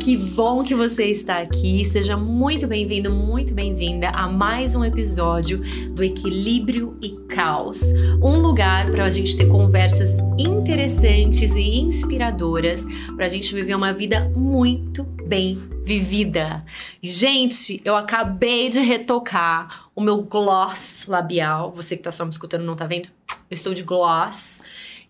Que bom que você está aqui. Seja muito bem-vindo, muito bem-vinda a mais um episódio do Equilíbrio e Caos. Um lugar para a gente ter conversas interessantes e inspiradoras para a gente viver uma vida muito bem vivida. Gente, eu acabei de retocar o meu gloss labial. Você que está só me escutando não está vendo? Eu estou de gloss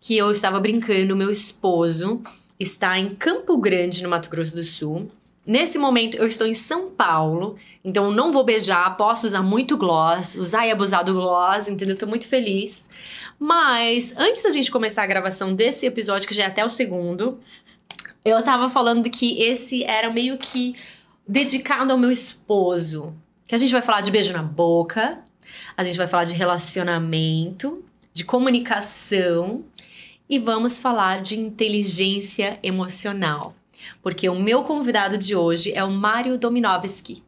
que eu estava brincando, meu esposo está em Campo Grande, no Mato Grosso do Sul. Nesse momento eu estou em São Paulo, então não vou beijar, posso usar muito gloss, usar e abusar do gloss, entendeu? Tô muito feliz. Mas antes da gente começar a gravação desse episódio, que já é até o segundo, eu tava falando que esse era meio que dedicado ao meu esposo. Que a gente vai falar de beijo na boca, a gente vai falar de relacionamento, de comunicação e vamos falar de inteligência emocional, porque o meu convidado de hoje é o Mário Dominovski.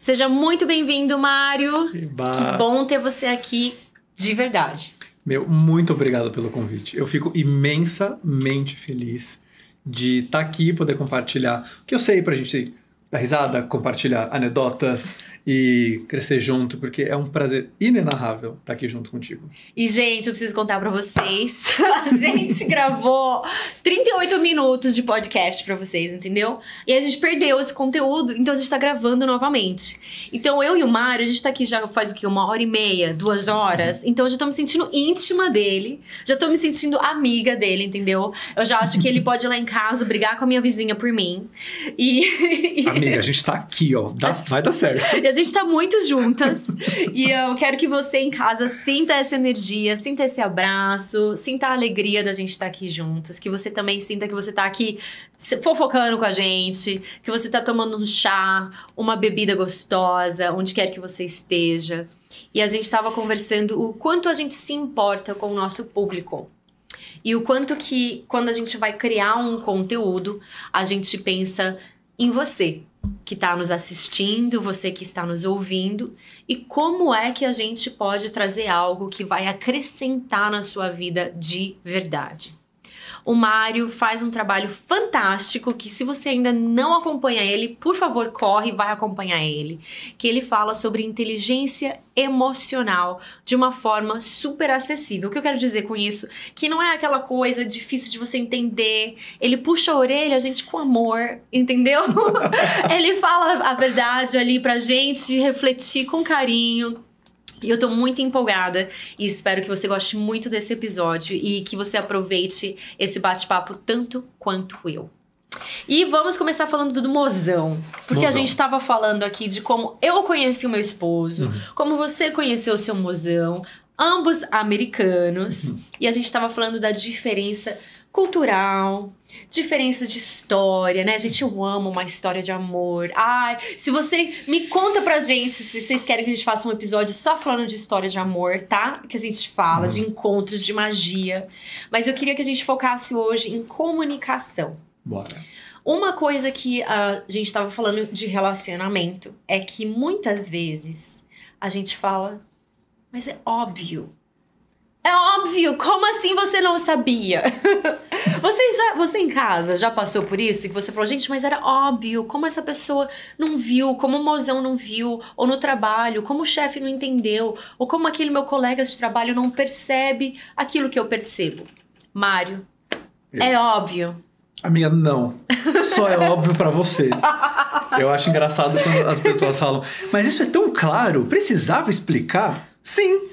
Seja muito bem-vindo, Mário. Eba. Que bom ter você aqui de verdade. Meu, muito obrigado pelo convite. Eu fico imensamente feliz de estar aqui e poder compartilhar o que eu sei pra gente dar risada, compartilhar anedotas e crescer junto, porque é um prazer inenarrável estar aqui junto contigo. E, gente, eu preciso contar pra vocês. A gente gravou 38 minutos de podcast pra vocês, entendeu? E a gente perdeu esse conteúdo, então a gente tá gravando novamente. Então, eu e o Mário, a gente tá aqui já faz o quê? Uma hora e meia, duas horas. Então, eu já tô me sentindo íntima dele, já tô me sentindo amiga dele, entendeu? Eu já acho que ele pode ir lá em casa brigar com a minha vizinha por mim. E. Amiga, a gente tá aqui, ó. Dá- vai dar certo. E a gente tá muito juntas. e eu quero que você em casa sinta essa energia, sinta esse abraço, sinta a alegria da gente estar aqui juntos. Que você também sinta que você tá aqui fofocando com a gente, que você tá tomando um chá, uma bebida gostosa, onde quer que você esteja. E a gente tava conversando o quanto a gente se importa com o nosso público. E o quanto que, quando a gente vai criar um conteúdo, a gente pensa em você que está nos assistindo, você que está nos ouvindo, e como é que a gente pode trazer algo que vai acrescentar na sua vida de verdade. O Mário faz um trabalho fantástico que se você ainda não acompanha ele, por favor, corre e vai acompanhar ele, que ele fala sobre inteligência emocional de uma forma super acessível. O que eu quero dizer com isso? Que não é aquela coisa difícil de você entender. Ele puxa a orelha, gente, com amor, entendeu? ele fala a verdade ali pra gente refletir com carinho. E eu tô muito empolgada e espero que você goste muito desse episódio e que você aproveite esse bate-papo tanto quanto eu. E vamos começar falando do mozão. Porque a Mozão. gente tava falando aqui de como eu conheci o meu esposo, como você conheceu o seu mozão, ambos americanos. E a gente tava falando da diferença cultural, diferença de história, né? Gente, eu amo uma história de amor. Ai, se você me conta pra gente se vocês querem que a gente faça um episódio só falando de história de amor, tá? Que a gente fala de encontros, de magia. Mas eu queria que a gente focasse hoje em comunicação. Bora. Uma coisa que a gente estava falando de relacionamento é que muitas vezes a gente fala, mas é óbvio. É óbvio, como assim você não sabia? Vocês já, você em casa já passou por isso? E que você falou, gente, mas era óbvio, como essa pessoa não viu, como o mozão não viu, ou no trabalho, como o chefe não entendeu, ou como aquele meu colega de trabalho não percebe aquilo que eu percebo. Mário, Eu. é óbvio. Amiga, não. Só é óbvio pra você. Eu acho engraçado quando as pessoas falam, mas isso é tão claro, precisava explicar? Sim.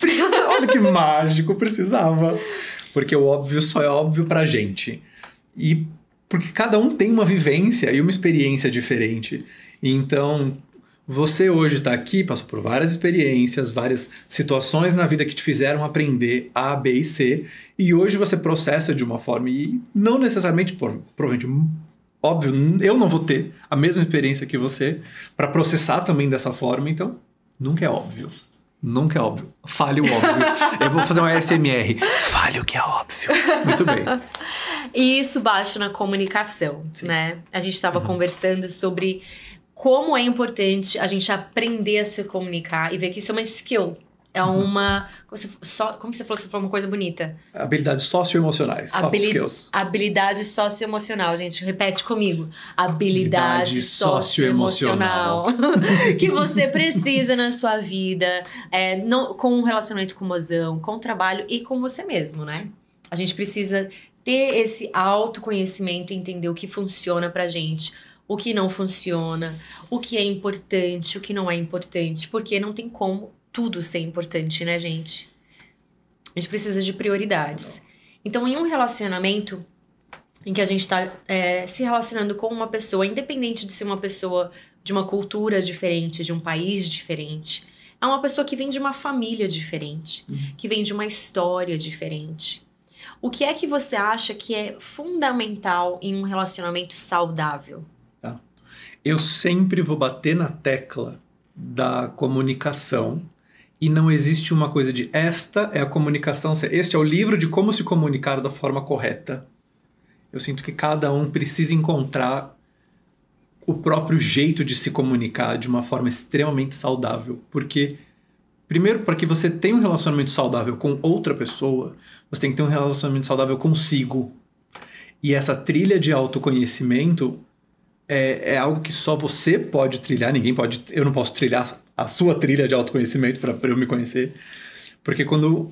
Precisa- Olha que mágico, precisava. Porque o óbvio só é óbvio pra gente. E porque cada um tem uma vivência e uma experiência diferente. Então, você hoje tá aqui, passou por várias experiências, várias situações na vida que te fizeram aprender A, B e C, e hoje você processa de uma forma e não necessariamente, provavelmente, óbvio, eu não vou ter a mesma experiência que você para processar também dessa forma, então nunca é óbvio. Nunca é óbvio. Fale o óbvio. eu vou fazer um ASMR. Fale o que é óbvio. Muito bem. E isso baixa na comunicação, Sim. né? A gente estava Uhum. conversando sobre como é importante a gente aprender a se comunicar e ver que isso é uma skill. É uma. Como você, só, como você falou? Você falou uma coisa bonita. Habilidades socioemocionais, soft Habili- skills. Habilidade socioemocional, gente. Repete comigo. Habilidade Habilidade socioemocional. que você precisa na sua vida, é, não- com um relacionamento com o mozão, com o trabalho e com você mesmo, né? A gente precisa ter esse autoconhecimento e entender o que funciona pra gente, o que não funciona, o que é importante, o que não é importante, porque não tem como tudo ser importante, né, gente? A gente precisa de prioridades. Então, em um relacionamento em que a gente está se relacionando com uma pessoa, independente de ser uma pessoa de uma cultura diferente, de um país diferente, é uma pessoa que vem de uma família diferente, Uhum. que vem de uma história diferente. O que é que você acha que é fundamental em um relacionamento saudável? Eu sempre vou bater na tecla da comunicação e não existe uma coisa de esta é a comunicação, este é o livro de como se comunicar da forma correta. Eu sinto que cada um precisa encontrar o próprio jeito de se comunicar de uma forma extremamente saudável, porque primeiro para que você tenha um relacionamento saudável com outra pessoa, você tem que ter um relacionamento saudável consigo. E essa trilha de autoconhecimento é, é algo que só você pode trilhar, ninguém pode. Eu não posso trilhar a sua trilha de autoconhecimento para eu me conhecer. Porque quando,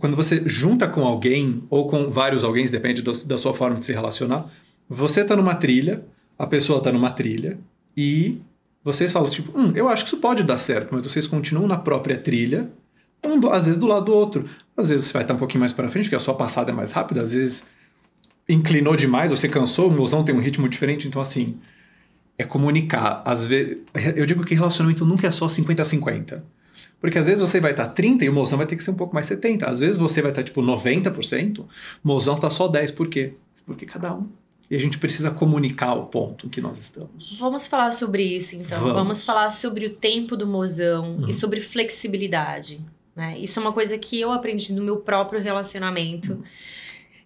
quando você junta com alguém, ou com vários alguém, depende do, da sua forma de se relacionar, você tá numa trilha, a pessoa tá numa trilha, e vocês falam tipo, hum, eu acho que isso pode dar certo, mas vocês continuam na própria trilha, um do- às vezes do lado do outro. Às vezes você vai estar um pouquinho mais para frente, porque a sua passada é mais rápida, às vezes inclinou demais, você cansou, o mozão tem um ritmo diferente, então assim, é comunicar. Às vezes, eu digo que relacionamento nunca é só 50 a 50. Porque às vezes você vai estar 30 e o mozão vai ter que ser um pouco mais 70. Às vezes você vai estar tipo 90%, o mozão tá só 10. Por quê? Porque cada um. E a gente precisa comunicar o ponto em que nós estamos. Vamos falar sobre isso, então. Vamos. Vamos, falar sobre o tempo do mozão Uhum. e sobre flexibilidade. Né? Isso é uma coisa que eu aprendi no meu próprio relacionamento. Uhum.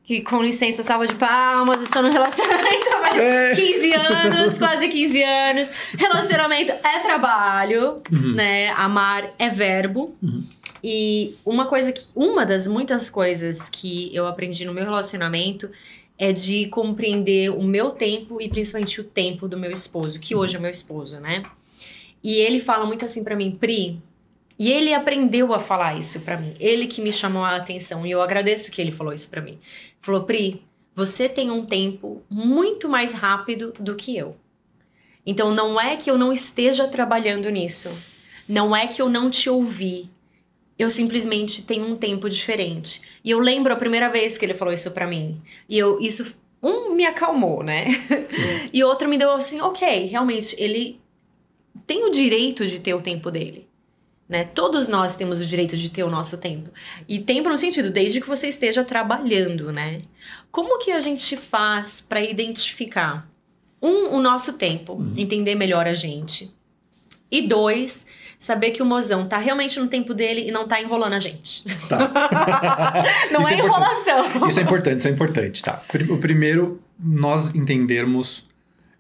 Que, com licença, salva de palmas, estou no relacionamento há mais É. de 15 anos, quase 15 anos. Relacionamento é trabalho, Uhum. né? Amar é verbo. Uhum. E uma coisa que. Uma das muitas coisas que eu aprendi no meu relacionamento é de compreender o meu tempo e principalmente o tempo do meu esposo, que hoje é meu esposo, né? E ele fala muito assim pra mim, Pri. E ele aprendeu a falar isso pra mim. Ele que me chamou a atenção e eu agradeço que ele falou isso pra mim. Falou, Pri, você tem um tempo muito mais rápido do que eu. Então não é que eu não esteja trabalhando nisso. Não é que eu não te ouvi. Eu simplesmente tenho um tempo diferente. E eu lembro a primeira vez que ele falou isso pra mim. E eu isso um me acalmou, né? e outro me deu assim, OK, realmente ele tem o direito de ter o tempo dele. Né? Todos nós temos o direito de ter o nosso tempo. E tempo no sentido, desde que você esteja trabalhando, né? Como que a gente faz para identificar um, o nosso tempo, entender melhor a gente. E dois, saber que o mozão tá realmente no tempo dele e não tá enrolando a gente. Tá. não Isso é, é enrolação. Isso é importante, isso é importante, tá? O primeiro, nós entendermos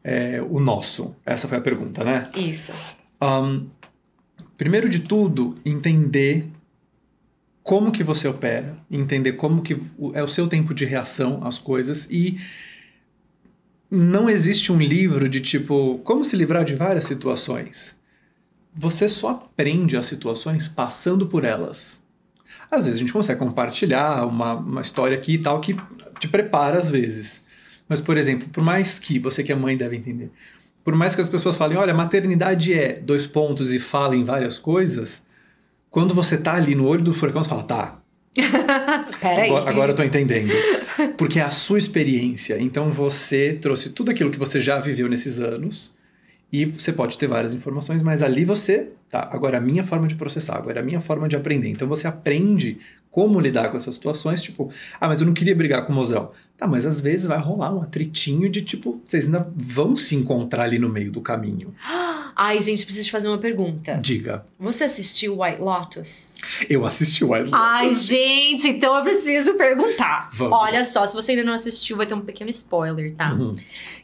é, o nosso. Essa foi a pergunta, né? Isso. Ahn, primeiro de tudo, entender como que você opera, entender como que é o seu tempo de reação às coisas e não existe um livro de tipo como se livrar de várias situações. Você só aprende as situações passando por elas. Às vezes a gente consegue compartilhar uma, uma história aqui e tal que te prepara às vezes. Mas, por exemplo, por mais que você que é mãe deve entender, por mais que as pessoas falem, olha, maternidade é dois pontos e falem várias coisas, quando você tá ali no olho do furacão, você fala, tá, Peraí. agora, agora eu tô entendendo. Porque é a sua experiência. Então você trouxe tudo aquilo que você já viveu nesses anos e você pode ter várias informações, mas ali você, tá, agora é a minha forma de processar, agora é a minha forma de aprender. Então você aprende como lidar com essas situações, tipo, ah, mas eu não queria brigar com o mozão. Tá, mas às vezes vai rolar um atritinho de tipo, vocês ainda vão se encontrar ali no meio do caminho. Ai, gente, preciso te fazer uma pergunta. Diga. Você assistiu White Lotus? Eu assisti o Wild Ai, gente, então eu preciso perguntar. Vamos. Olha só, se você ainda não assistiu, vai ter um pequeno spoiler, tá? Uhum.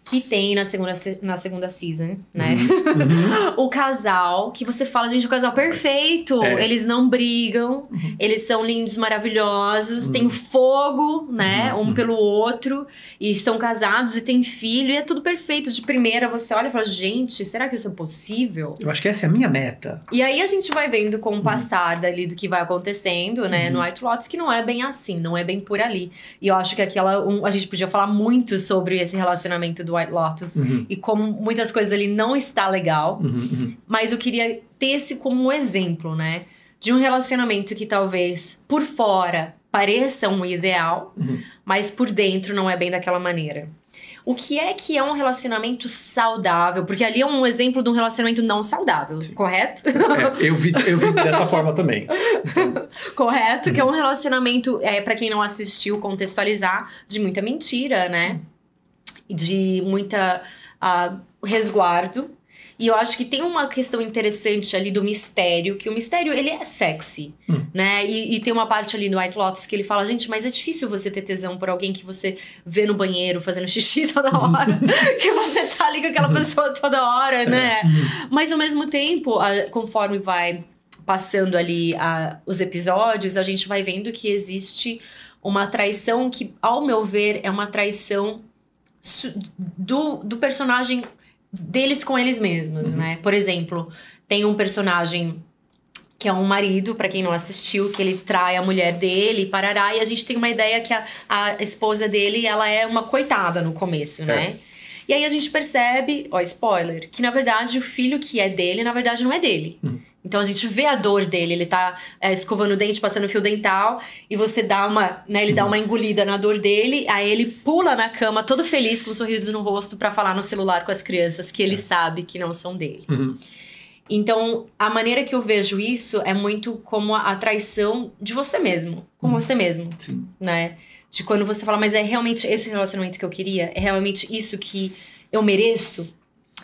Que tem na segunda, se- na segunda season, né? Uhum. o casal, que você fala, gente, o casal perfeito. É. Eles não brigam, eles são lindos, maravilhosos, Uhum. tem fogo, né? Uhum. Um pelo outro, e estão casados e têm filho, e é tudo perfeito. De primeira você olha e fala, gente, será que isso é possível? Eu acho que essa é a minha meta. E aí a gente vai vendo com o passar dali do que vai acontecendo, né, Uhum. no White Lotus, que não é bem assim, não é bem por ali. E eu acho que aquela. um- a gente podia falar muito sobre esse relacionamento do White Lotus. Uhum. E como muitas coisas ali não está legal. Uhum, uhum. Mas eu queria ter esse como um exemplo, né? De um relacionamento que talvez por fora pareça um ideal, Uhum. mas por dentro não é bem daquela maneira. O que é que é um relacionamento saudável? Porque ali é um exemplo de um relacionamento não saudável, correto? É, eu, vi, eu vi dessa forma também. correto? Que é um relacionamento, é, para quem não assistiu, contextualizar, de muita mentira, né? E De muita ah, resguardo. E eu acho que tem uma questão interessante ali do mistério, que o mistério, ele é sexy, Hum. né? E, e tem uma parte ali no White Lotus que ele fala, gente, mas é difícil você ter tesão por alguém que você vê no banheiro fazendo xixi toda hora, que você tá ali com aquela pessoa toda hora, né? Uhum. Mas ao mesmo tempo, a- conforme vai passando ali a- os episódios, a gente vai vendo que existe uma traição que, ao meu ver, é uma traição do, do personagem deles com eles mesmos, Uhum. né? Por exemplo, tem um personagem que é um marido, pra quem não assistiu, que ele trai a mulher dele, parará, e a gente tem uma ideia que a, a esposa dele, ela é uma coitada no começo, né? E aí a gente percebe, ó, spoiler, que na verdade o filho que é dele, na verdade não é dele. Hum. Então a gente vê a dor dele, ele tá é, escovando o dente, passando fio dental, e você dá uma, né, ele dá uma engolida na dor dele, aí ele pula na cama todo feliz com um sorriso no rosto pra falar no celular com as crianças que ele sabe que não são dele. Uhum. Então, a maneira que eu vejo isso é muito como a, a traição de você mesmo, com Uhum. você mesmo, Sim. né? De quando você fala, mas é realmente esse o relacionamento que eu queria? É realmente isso que eu mereço?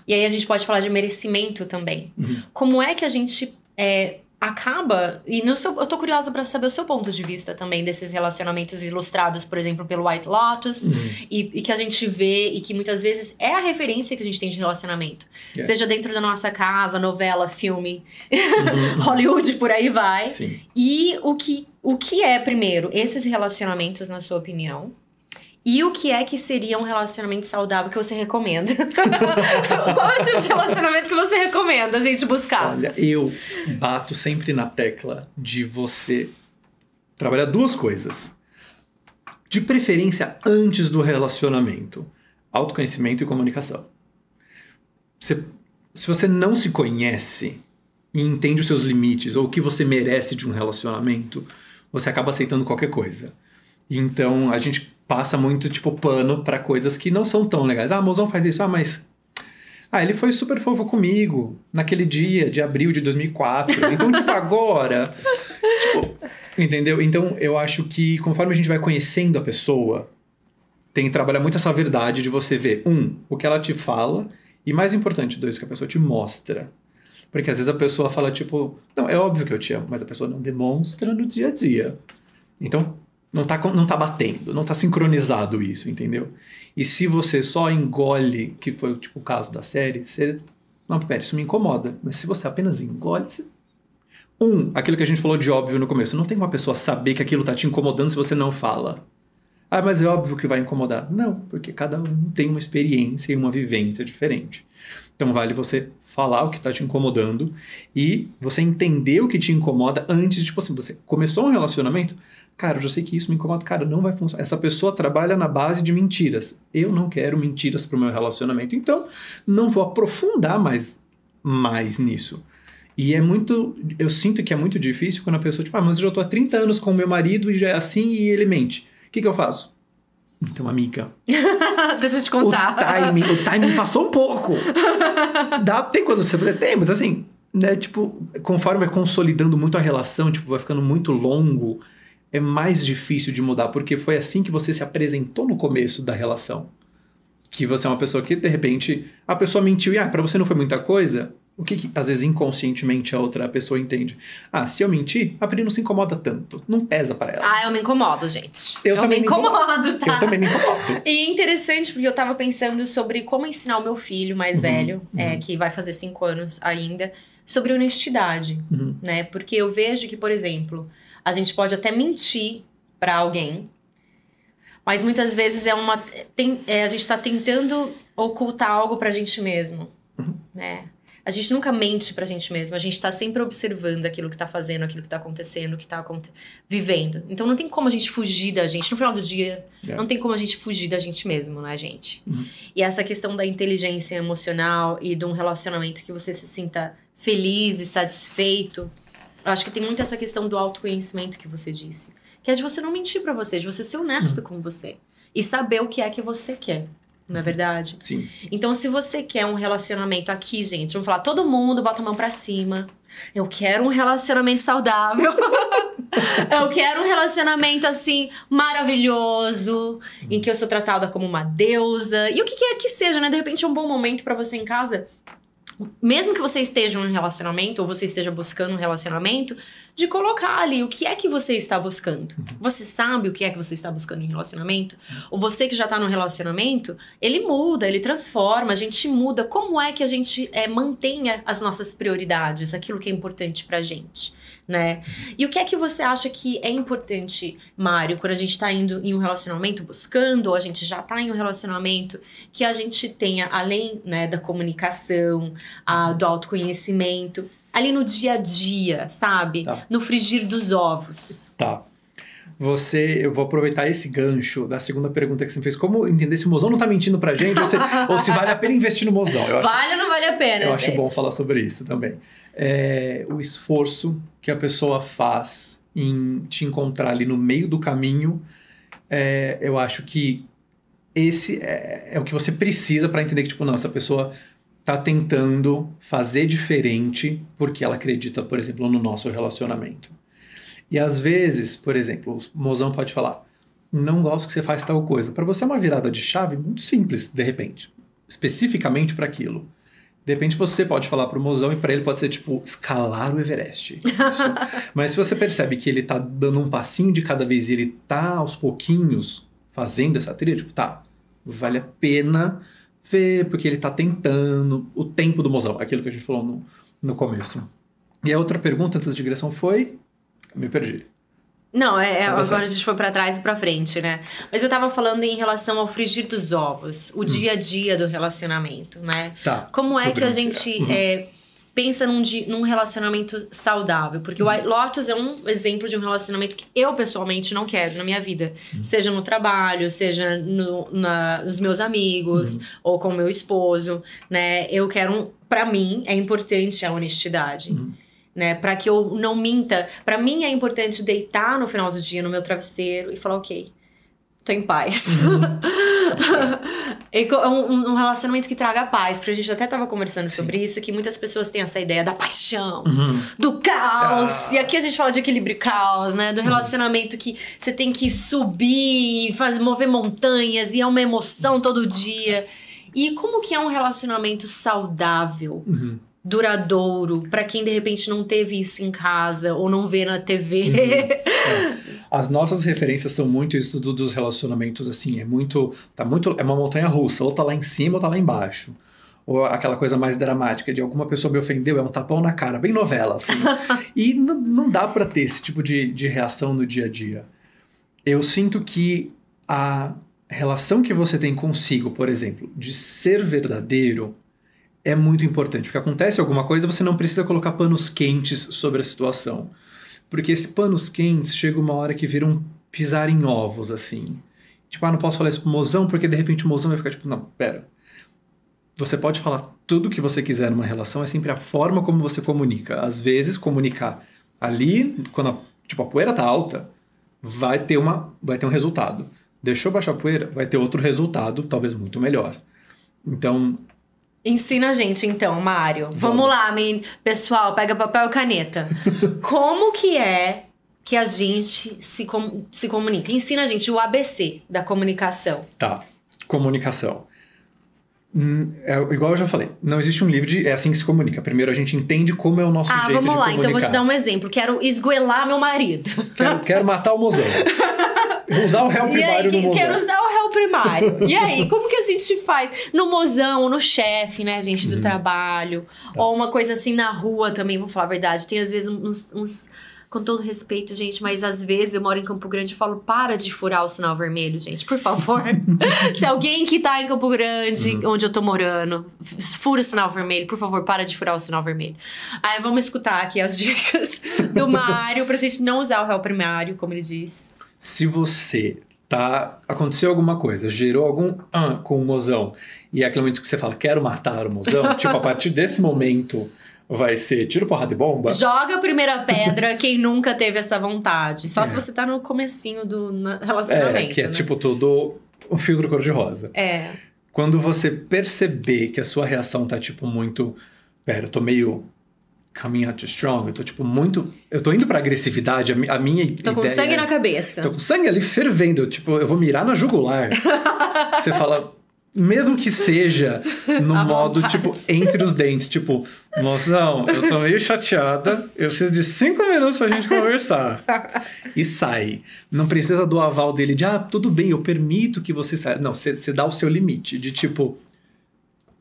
E aí a gente pode falar de merecimento também. Uhum. Como é que a gente é, acaba. E no seu, eu tô curiosa pra saber o seu ponto de vista também desses relacionamentos ilustrados, por exemplo, pelo White Lotus. Uhum. E, e que a gente vê e que muitas vezes é a referência que a gente tem de relacionamento. É. Seja dentro da nossa casa, novela, filme, Uhum. Hollywood, por aí vai. Sim. E o que, o que é, primeiro, esses relacionamentos, na sua opinião? E o que é que seria um relacionamento saudável que você recomenda? Qual é o tipo de relacionamento que você recomenda a gente buscar? Olha, eu bato sempre na tecla de você trabalhar duas coisas. De preferência antes do relacionamento: autoconhecimento e comunicação. Você- se você não se conhece e entende os seus limites ou o que você merece de um relacionamento, você acaba aceitando qualquer coisa. Então a gente passa muito tipo pano pra coisas que não são tão legais. Ah, mozão faz isso. Ah, mas ah, ele foi super fofo comigo naquele dia de abril de 2004. Então, tipo, agora. tipo, entendeu? Então, eu acho que conforme a gente vai conhecendo a pessoa, tem que trabalhar muito essa verdade de você ver, um, o que ela te fala, e mais importante, dois, o que a pessoa te mostra. Porque às vezes a pessoa fala, tipo, não, é óbvio que eu te amo, mas a pessoa não demonstra no dia a dia. Então, não tá, não tá batendo, não tá sincronizado isso, entendeu? E se você só engole, que foi tipo, o caso da série, você. Não, pera, isso me incomoda. Mas se você apenas engole, você. Um, aquilo que a gente falou de óbvio no começo. Não tem uma pessoa saber que aquilo tá te incomodando se você não fala. Ah, mas é óbvio que vai incomodar. Não, porque cada um tem uma experiência e uma vivência diferente. Então vale você falar o que tá te incomodando e você entender o que te incomoda antes, tipo assim, você começou um relacionamento, cara, eu já sei que isso me incomoda, cara, não vai funcionar. Essa pessoa trabalha na base de mentiras. Eu não quero mentiras pro meu relacionamento, então não vou aprofundar mais mais nisso. E é muito, eu sinto que é muito difícil quando a pessoa, tipo, ah, mas eu já tô há 30 anos com o meu marido e já é assim e ele mente. O que que eu faço? Então, amiga, Deixa eu te o contar. timing, o timing passou um pouco. Dá, tem coisas que você fazer? Tem, mas assim, né, tipo, conforme vai consolidando muito a relação, tipo, vai ficando muito longo, é mais difícil de mudar, porque foi assim que você se apresentou no começo da relação. Que você é uma pessoa que, de repente, a pessoa mentiu e, ah, pra você não foi muita coisa, o que, que, às vezes inconscientemente a outra pessoa entende? Ah, se eu mentir, a Pri não se incomoda tanto. Não pesa para ela. Ah, eu me incomodo, gente. Eu também me incomodo. incomodo, tá? Eu também me incomodo. E é interessante, porque eu tava pensando sobre como ensinar o meu filho mais Uhum, velho, é, uhum. que vai fazer cinco anos ainda, sobre honestidade, Uhum. né? Porque eu vejo que, por exemplo, a gente pode até mentir pra alguém, mas muitas vezes é uma. tem- é, a gente tá tentando ocultar algo pra gente mesmo, Uhum. né? A gente nunca mente pra gente mesmo, a gente tá sempre observando aquilo que tá fazendo, aquilo que tá acontecendo, o que tá aconte- vivendo. Então não tem como a gente fugir da gente. No final do dia, É. não tem como a gente fugir da gente mesmo, né, gente? Uhum. E essa questão da inteligência emocional e de um relacionamento que você se sinta feliz e satisfeito, eu acho que tem muito essa questão do autoconhecimento que você disse. Que é de você não mentir pra você, de você ser honesto com você. E saber o que é que você quer, não é verdade? Sim. Então, se você quer um relacionamento aqui, gente, vamos falar, todo mundo bota a mão pra cima. Eu quero um relacionamento saudável. eu quero um relacionamento assim maravilhoso, em que eu sou tratada como uma deusa. E o que quer que seja, né? De repente é um bom momento pra você em casa. Mesmo que você esteja em um relacionamento ou você esteja buscando um relacionamento, de colocar ali o que é que você está buscando. Você sabe o que é que você está buscando em relacionamento? Ou você que já está no relacionamento, ele muda, ele transforma, a gente muda. Como é que a gente é, mantenha as nossas prioridades, aquilo que é importante pra gente, né? E o que é que você acha que é importante, Mário, quando a gente tá indo em um relacionamento buscando, ou a gente já tá em um relacionamento, que a gente tenha, além né, da comunicação, a- do autoconhecimento, ali no dia a dia, sabe? Tá. No frigir dos ovos. Tá. Você, eu vou aproveitar esse gancho da segunda pergunta que você me fez. Como entender se o mozão não tá mentindo pra gente ou se, ou se vale a pena investir no mozão? Eu acho, Vale ou não vale a pena, eu acho gente? bom falar sobre isso também. É, o esforço que a pessoa faz em te encontrar ali no meio do caminho, é, eu acho que esse é, é o que você precisa pra entender que, tipo, não, essa pessoa tá tentando fazer diferente porque ela acredita, por exemplo, no nosso relacionamento. E às vezes, por exemplo, o mozão pode falar: não gosto que você faz tal coisa. Para você é uma virada de chave muito simples, de repente, especificamente para aquilo. De repente você pode falar pro mozão e para ele pode ser tipo escalar o Everest. Isso. Mas se você percebe que ele tá dando um passinho de cada vez e ele tá aos pouquinhos fazendo essa trilha, tipo, tá, vale a pena ver, porque ele tá tentando o tempo do mozão, aquilo que a gente falou no, no começo. E a outra pergunta antes da digressão foi. Me perdi. Não, é, é, Tá agora certo. a gente foi pra trás e pra frente, né? Mas eu tava falando em relação ao frigir dos ovos, o dia a dia do relacionamento, né? Tá. Como é sobre que a gente Uhum. é, pensa num, num relacionamento saudável? Porque Uhum. o White Lotus é um exemplo de um relacionamento que eu pessoalmente não quero na minha vida. Uhum. Seja no trabalho, seja no, na, nos meus amigos, Uhum. ou com meu esposo, né? Eu quero um. Pra mim, é importante a honestidade. Uhum. Né, para que eu não minta. Pra mim é importante deitar no final do dia no meu travesseiro e falar, ok, tô em paz. Uhum. É um, um relacionamento que traga paz, porque a gente até tava conversando Sim. sobre isso, que muitas pessoas têm essa ideia da paixão, Uhum. do caos. Ah. E aqui a gente fala de equilíbrio e caos, né? Do relacionamento que você tem que subir, fazer, mover montanhas, e é uma emoção todo dia. E como que é um relacionamento saudável, Uhum. Duradouro, pra quem de repente não teve isso em casa ou não vê na TV? Uhum. As nossas referências são muito isso do- dos relacionamentos, assim, é muito, tá muito, é uma montanha russa, ou tá lá em cima ou tá lá embaixo. Ou aquela coisa mais dramática de alguma pessoa me ofendeu, é um tapão na cara, bem novela, assim. e n- não dá pra ter esse tipo de, de reação no dia a dia. Eu sinto que a relação que você tem consigo, por exemplo, de ser verdadeiro, é muito importante. Porque acontece alguma coisa, você não precisa colocar panos quentes sobre a situação. Porque esses panos quentes chega uma hora que viram pisar em ovos, assim. Tipo, ah, não posso falar isso pro mozão, porque de repente o mozão vai ficar tipo, não, pera. Você pode falar tudo o que você quiser numa relação, é sempre a forma como você comunica. Às vezes, comunicar ali, quando a, tipo, a poeira tá alta, vai ter, uma, vai ter um resultado. Deixou baixar a poeira, vai ter outro resultado, talvez muito melhor. Então, Ensina a gente então, Mário. Vamos, Vamos. lá, men... pessoal, pega papel e caneta. Como que é que a gente se, com, se comunica. Ensina a gente o ABC da comunicação. Tá. Comunicação. Hum, É, igual eu já falei, não existe um livro de é assim que se comunica. Primeiro a gente entende como é o nosso Ah, jeito vamos de lá, comunicar. então eu vou te dar um exemplo. Quero esgoelar meu marido. Quero, quero matar o mozão. Vou usar o réu E primário aí, no quero usar o réu primário. E aí, como que a gente faz? No mozão, no chefe, né, gente, do Uhum. trabalho. Tá. Ou uma coisa assim na rua também, vou falar a verdade. Tem às vezes uns. uns- com todo respeito, gente, mas às vezes eu moro em Campo Grande e falo: para de furar o sinal vermelho, gente, por favor. Se alguém que tá em Campo Grande, Uhum. onde eu tô morando, fura o sinal vermelho, por favor, para de furar o sinal vermelho. Aí vamos escutar aqui as dicas do Mário pra gente não usar o réu primário, como ele diz. Se você tá. Aconteceu alguma coisa, gerou algum ah com o mozão, e é aquele momento que você fala, quero matar o mozão, tipo, a partir desse momento vai ser tiro, porrada e bomba. Joga a primeira pedra quem nunca teve essa vontade. Só É. se você tá no comecinho do na- relacionamento. É, que é né? tipo todo um filtro cor-de-rosa. É. Quando você perceber que a sua reação tá, tipo, muito. Pera, eu tô meio. Coming out too strong, eu tô, tipo, muito. Eu tô indo pra agressividade, a, a minha Tô com ideia sangue é- na cabeça. Tô com sangue ali fervendo, tipo, eu vou mirar na jugular. Você fala, mesmo que seja no À modo, vontade. tipo, entre os dentes, tipo, mozão, eu tô meio chateada, eu preciso de cinco minutos pra gente conversar. E sai. Não precisa do aval dele de, ah, tudo bem, eu permito que você saia. Não, você dá o seu limite, de tipo,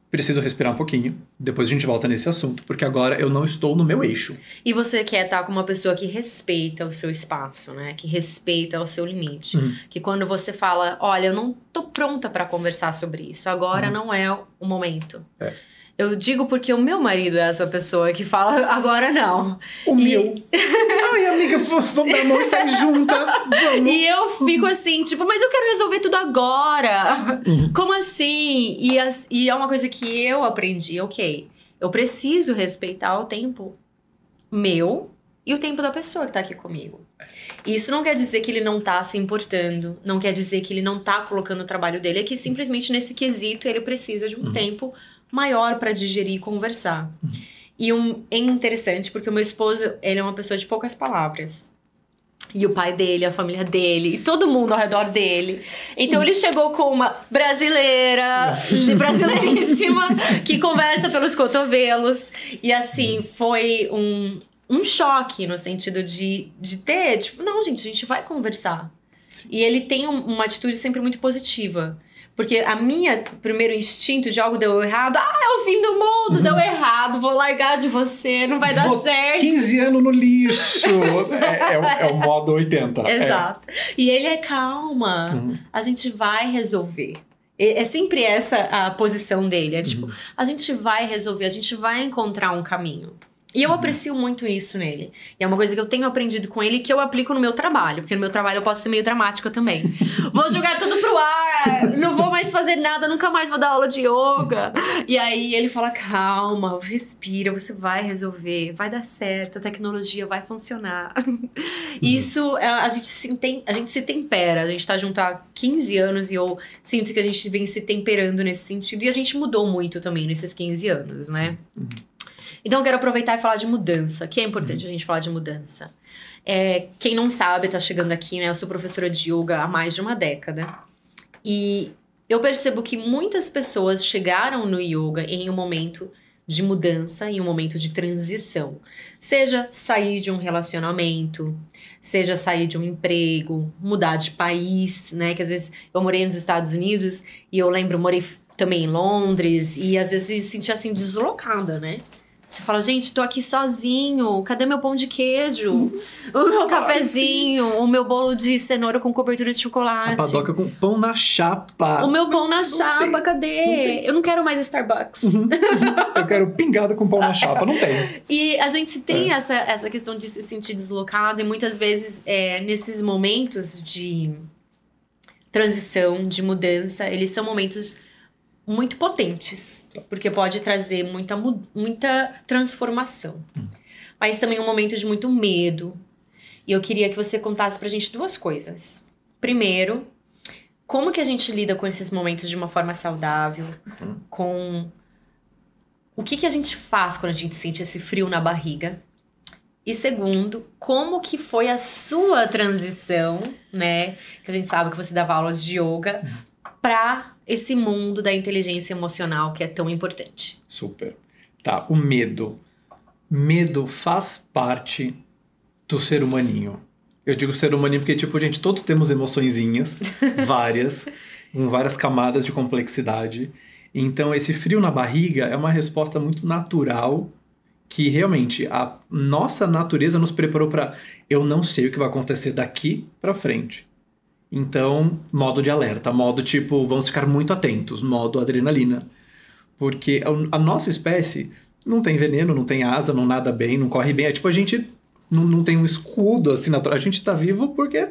preciso respirar um pouquinho, depois a gente volta nesse assunto, porque agora eu não estou no meu eixo. E você quer estar com uma pessoa que respeita o seu espaço, né? Que respeita o seu limite. Hum. Que quando você fala, olha, eu não tô pronta pra conversar sobre isso, agora Uhum. não é o momento. É. Eu digo porque o meu marido é essa pessoa que fala, agora não. O E- meu. Ai, amiga, vamos dar a mão e sair junta. Vamos. E eu fico assim, tipo, mas eu quero resolver tudo agora. Uhum. Como assim? E, as- e é uma coisa que eu aprendi, ok. Eu preciso respeitar o tempo meu e o tempo da pessoa que tá aqui comigo. Isso não quer dizer que ele não tá se importando, não quer dizer que ele não tá colocando o trabalho dele, é que simplesmente nesse quesito ele precisa de um Uhum. tempo maior pra digerir e conversar. E um, é interessante porque o meu esposo, ele é uma pessoa de poucas palavras. E o pai dele, a família dele, e todo mundo ao redor dele. Então ele chegou com uma brasileira, li- brasileiríssima, que conversa pelos cotovelos. E assim, foi um, um choque no sentido de, de ter, tipo, não, gente, a gente vai conversar. E ele tem um- uma atitude sempre muito positiva. Porque a minha primeiro instinto de algo deu errado, ah, é o fim do mundo, deu errado, vou largar de você, não vai dar Vou certo. 15 anos no lixo. É, é o, é o modo 80. é. Exato. E ele é calma. Uhum. A gente vai resolver. É sempre essa a posição dele. É tipo, a gente vai resolver, a gente vai encontrar um caminho. E eu aprecio muito isso nele. E é uma coisa que eu tenho aprendido com ele e que eu aplico no meu trabalho. Porque no meu trabalho eu posso ser meio dramática também. vou jogar tudo pro ar, não vou mais fazer nada, nunca mais vou dar aula de yoga. E aí ele fala: calma, respira, você vai resolver, vai dar certo, a tecnologia vai funcionar. E Isso é, a gente, se tem, a gente se tempera. A gente tá junto há 15 anos e eu sinto que a gente vem se temperando nesse sentido. E a gente mudou muito também nesses 15 anos, né? Uhum. Então eu quero aproveitar e falar de mudança, que é importante a gente falar de mudança. É, quem não sabe, tá chegando aqui, né? Eu sou professora de yoga há mais de uma década. E eu percebo que muitas pessoas chegaram no yoga em um momento de mudança, em um momento de transição. Seja sair de um relacionamento, seja sair de um emprego, mudar de país, né? Que às vezes eu morei nos Estados Unidos e eu lembro, morei também em Londres e às vezes eu me sentia assim deslocada, né? Você fala, gente, tô aqui sozinho, cadê meu pão de queijo? O meu cafezinho, o meu bolo de cenoura com cobertura de chocolate. A padoca com pão na chapa. O meu pão na chapa, tem, cadê? não. Eu não quero mais Starbucks. Eu quero pingada com pão na chapa. Não tem. E a gente tem É. essa, essa questão de se sentir deslocado, e muitas vezes, é, nesses momentos de transição, de mudança, eles são momentos muito potentes, porque pode trazer muita, mu- muita transformação. Mas também um momento de muito medo. E eu queria que você contasse pra gente duas coisas. Primeiro, como que a gente lida com esses momentos de uma forma saudável, Uhum. com o que, que a gente faz quando a gente sente esse frio na barriga? E segundo, como que foi a sua transição, né? Que a gente sabe que você dava aulas de yoga para esse mundo da inteligência emocional que é tão importante. Super. Tá, o medo. Medo faz parte do ser humaninho. Eu digo ser humaninho porque, tipo, gente, todos temos emoçõezinhas, várias, com várias camadas de complexidade. Então, esse frio na barriga é uma resposta muito natural que realmente a nossa natureza nos preparou para eu não sei o que vai acontecer daqui para frente. Então, modo de alerta, modo tipo, vamos ficar muito atentos, modo adrenalina. Porque a nossa espécie não tem veneno, não tem asa, não nada bem, não corre bem. É tipo, a gente não, não tem um escudo assim natural. A gente tá vivo porque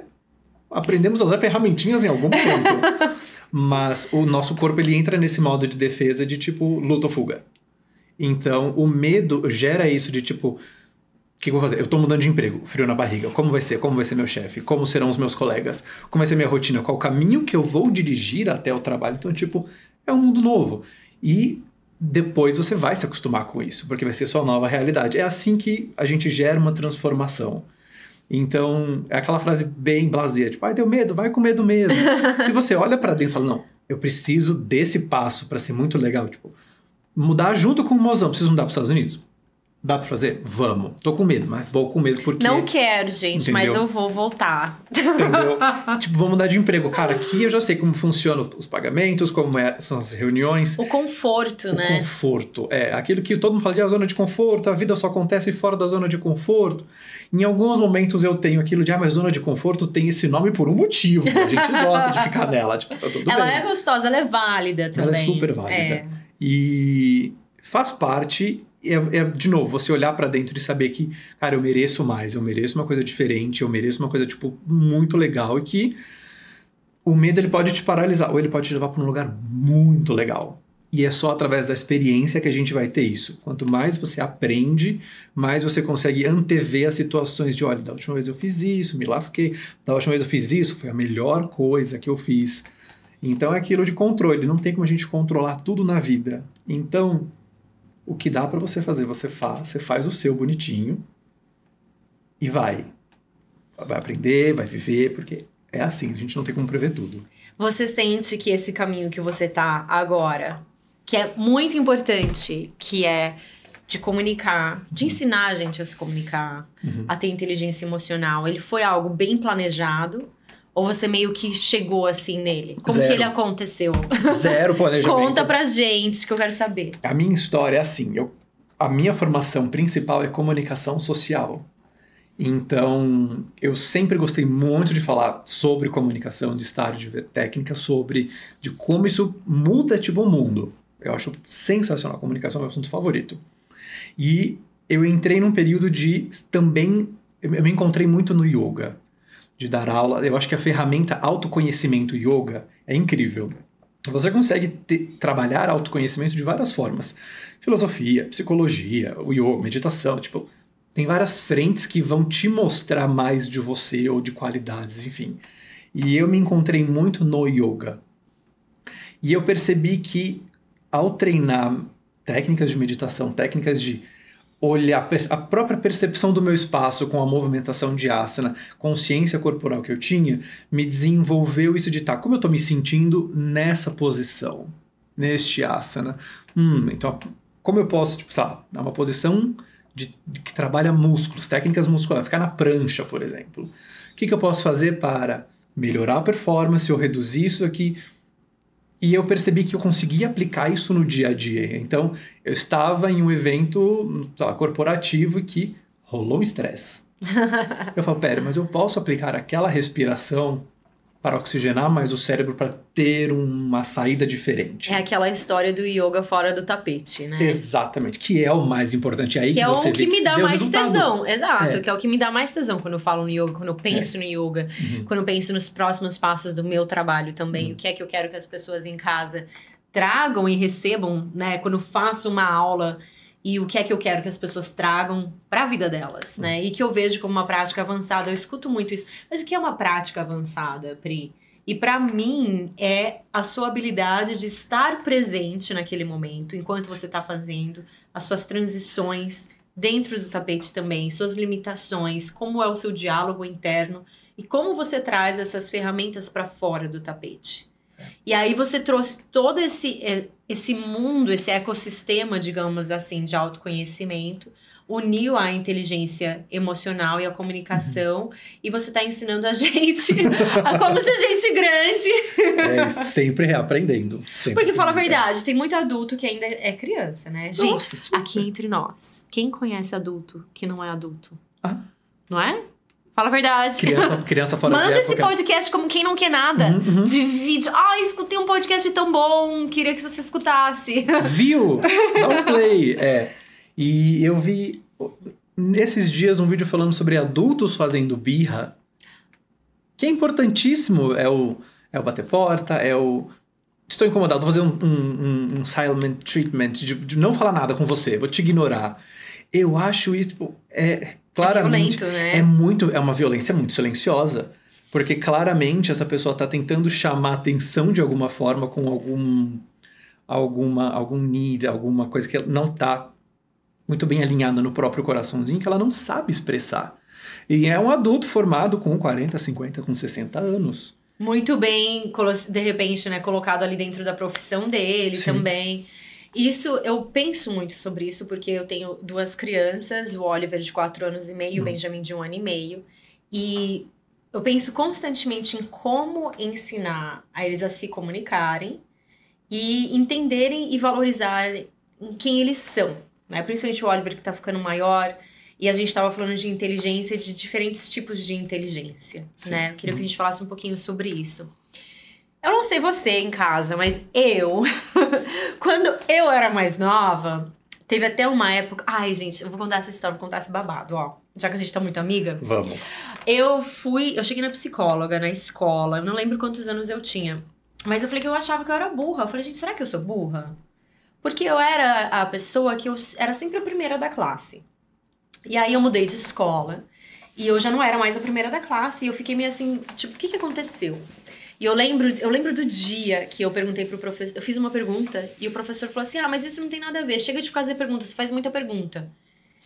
aprendemos a usar ferramentinhas em algum momento. Mas o nosso corpo ele entra nesse modo de defesa de tipo luta ou fuga. Então, o medo gera isso de tipo, o que, eu vou fazer? Eu tô mudando de emprego, frio na barriga. Como vai ser? Como vai ser meu chefe? Como serão os meus colegas? Como vai ser minha rotina? Qual o caminho que eu vou dirigir até o trabalho? Então, tipo, é um mundo novo. E depois você vai se acostumar com isso, porque vai ser sua nova realidade. É assim que a gente gera uma transformação. Então, é aquela frase bem blasé, tipo, ai, deu medo, vai com medo mesmo. se você olha para dentro e fala, não, eu preciso desse passo para ser muito legal, tipo, mudar junto com o mozão. Preciso mudar para os Estados Unidos? Dá pra fazer? Vamos. Tô com medo, mas vou com medo porque. Não quero, gente, Entendeu? mas eu vou voltar. Entendeu? tipo, vou mudar de emprego. Cara, aqui eu já sei como funcionam os pagamentos, como é, são as reuniões. O conforto, o né? O conforto. É, aquilo que todo mundo fala de ah, zona de conforto, a vida só acontece fora da zona de conforto. Em alguns momentos eu tenho aquilo de, ah, mas zona de conforto tem esse nome por um motivo. A gente gosta de ficar nela. Tipo, tá tudo ela bem. é gostosa, ela é válida também. Ela é super válida. É. E faz parte é, é, de novo, você olhar para dentro e saber que, cara, eu mereço mais, eu mereço uma coisa diferente, eu mereço uma coisa, tipo, muito legal e que o medo ele pode te paralisar ou ele pode te levar para um lugar muito legal. E é só através da experiência que a gente vai ter isso. Quanto mais você aprende, mais você consegue antever as situações de, olha, da última vez eu fiz isso, me lasquei, da última vez eu fiz isso, foi a melhor coisa que eu fiz. Então é aquilo de controle, não tem como a gente controlar tudo na vida. Então, o que dá para você fazer, você faz, você faz o seu bonitinho e vai. Vai aprender, vai viver, porque é assim, a gente não tem como prever tudo. Você sente que esse caminho que você tá agora, que é muito importante, que é de comunicar, de uhum. ensinar a gente a se comunicar, uhum. a ter inteligência emocional, ele foi algo bem planejado ou você meio que chegou assim nele? Como Zero. que ele aconteceu? Zero planejamento. Conta pra gente que eu quero saber. A minha história é assim, eu, a minha formação principal é comunicação social. Então, eu sempre gostei muito de falar sobre comunicação, de estágio, de ver técnica, sobre de como isso muda tipo o mundo. Eu acho sensacional. A comunicação é meu assunto favorito. E eu entrei num período de também eu me encontrei muito no yoga de dar aula. Eu acho que a ferramenta autoconhecimento yoga é incrível. Você consegue ter, trabalhar autoconhecimento de várias formas. Filosofia, psicologia, o yoga, meditação, tipo, tem várias frentes que vão te mostrar mais de você ou de qualidades, enfim. E eu me encontrei muito no yoga. E eu percebi que ao treinar técnicas de meditação, técnicas de olhar a própria percepção do meu espaço com a movimentação de asana, consciência corporal que eu tinha, me desenvolveu isso de tá, como eu estou me sentindo nessa posição, neste asana. Hum, então, como eu posso, tipo, sabe, dar uma posição de, de, que trabalha músculos, técnicas musculares, ficar na prancha, por exemplo. O que, que eu posso fazer para melhorar a performance ou reduzir isso aqui? E eu percebi que eu conseguia aplicar isso no dia a dia. Então, eu estava em um evento lá, corporativo que rolou estresse. eu falo, pera, mas eu posso aplicar aquela respiração para oxigenar mais o cérebro para ter uma saída diferente. É aquela história do yoga fora do tapete, né? Exatamente, que é o mais importante. É aí que, que é o que me dá mais resultado. tesão. Exato, é. que é o que me dá mais tesão quando eu falo no yoga, quando eu penso é. no yoga, uhum. quando eu penso nos próximos passos do meu trabalho também. Uhum. O que é que eu quero que as pessoas em casa tragam e recebam, né? Quando faço uma aula e o que é que eu quero que as pessoas tragam para a vida delas, né? E que eu vejo como uma prática avançada. Eu escuto muito isso. Mas o que é uma prática avançada, Pri? E para mim é a sua habilidade de estar presente naquele momento, enquanto você está fazendo as suas transições dentro do tapete também, suas limitações, como é o seu diálogo interno e como você traz essas ferramentas para fora do tapete. E aí você trouxe todo esse, é, esse mundo, esse ecossistema, digamos assim, de autoconhecimento, uniu a inteligência emocional e a comunicação, uhum. e você está ensinando a gente a como ser gente grande. É, sempre reaprendendo. Sempre Porque fala a verdade, tem muito adulto que ainda é criança, né? Gente, aqui entre nós, quem conhece adulto que não é adulto? Ah. Não é? Fala a verdade. Criança, criança fora Manda de esse podcast como quem não quer nada. Uhum, uhum. Divide. Ah, escutei um podcast tão bom, queria que você escutasse. Viu? Dá um play. É. E eu vi nesses dias um vídeo falando sobre adultos fazendo birra. Que é importantíssimo. É o, é o bater porta, é o. Estou incomodado, vou fazer um, um, um silent treatment, de, de não falar nada com você, vou te ignorar. Eu acho isso. É, claramente. É, violento, né? é muito. É uma violência muito silenciosa. Porque claramente essa pessoa está tentando chamar atenção de alguma forma com algum. alguma algum need, alguma coisa que não está muito bem alinhada no próprio coraçãozinho, que ela não sabe expressar. E é um adulto formado com 40, 50, com 60 anos. Muito bem, de repente, né, colocado ali dentro da profissão dele Sim. também. Isso, eu penso muito sobre isso, porque eu tenho duas crianças, o Oliver de 4 anos e meio e o hum. Benjamin de um ano e meio. E eu penso constantemente em como ensinar a eles a se comunicarem e entenderem e valorizarem quem eles são. Né? Principalmente o Oliver, que está ficando maior. E a gente estava falando de inteligência, de diferentes tipos de inteligência. Né? Eu queria que a gente falasse um pouquinho sobre isso. Eu não sei você em casa, mas eu, quando eu era mais nova, teve até uma época. Ai, gente, eu vou contar essa história, vou contar esse babado, ó. Já que a gente tá muito amiga. Vamos. Eu fui. Eu cheguei na psicóloga na escola, eu não lembro quantos anos eu tinha. Mas eu falei que eu achava que eu era burra. Eu falei, gente, será que eu sou burra? Porque eu era a pessoa que eu era sempre a primeira da classe. E aí eu mudei de escola. E eu já não era mais a primeira da classe. E eu fiquei meio assim, tipo, o que, que aconteceu? E eu lembro, eu lembro do dia que eu perguntei pro professor, eu fiz uma pergunta e o professor falou assim: "Ah, mas isso não tem nada a ver. Chega de fazer perguntas, você faz muita pergunta".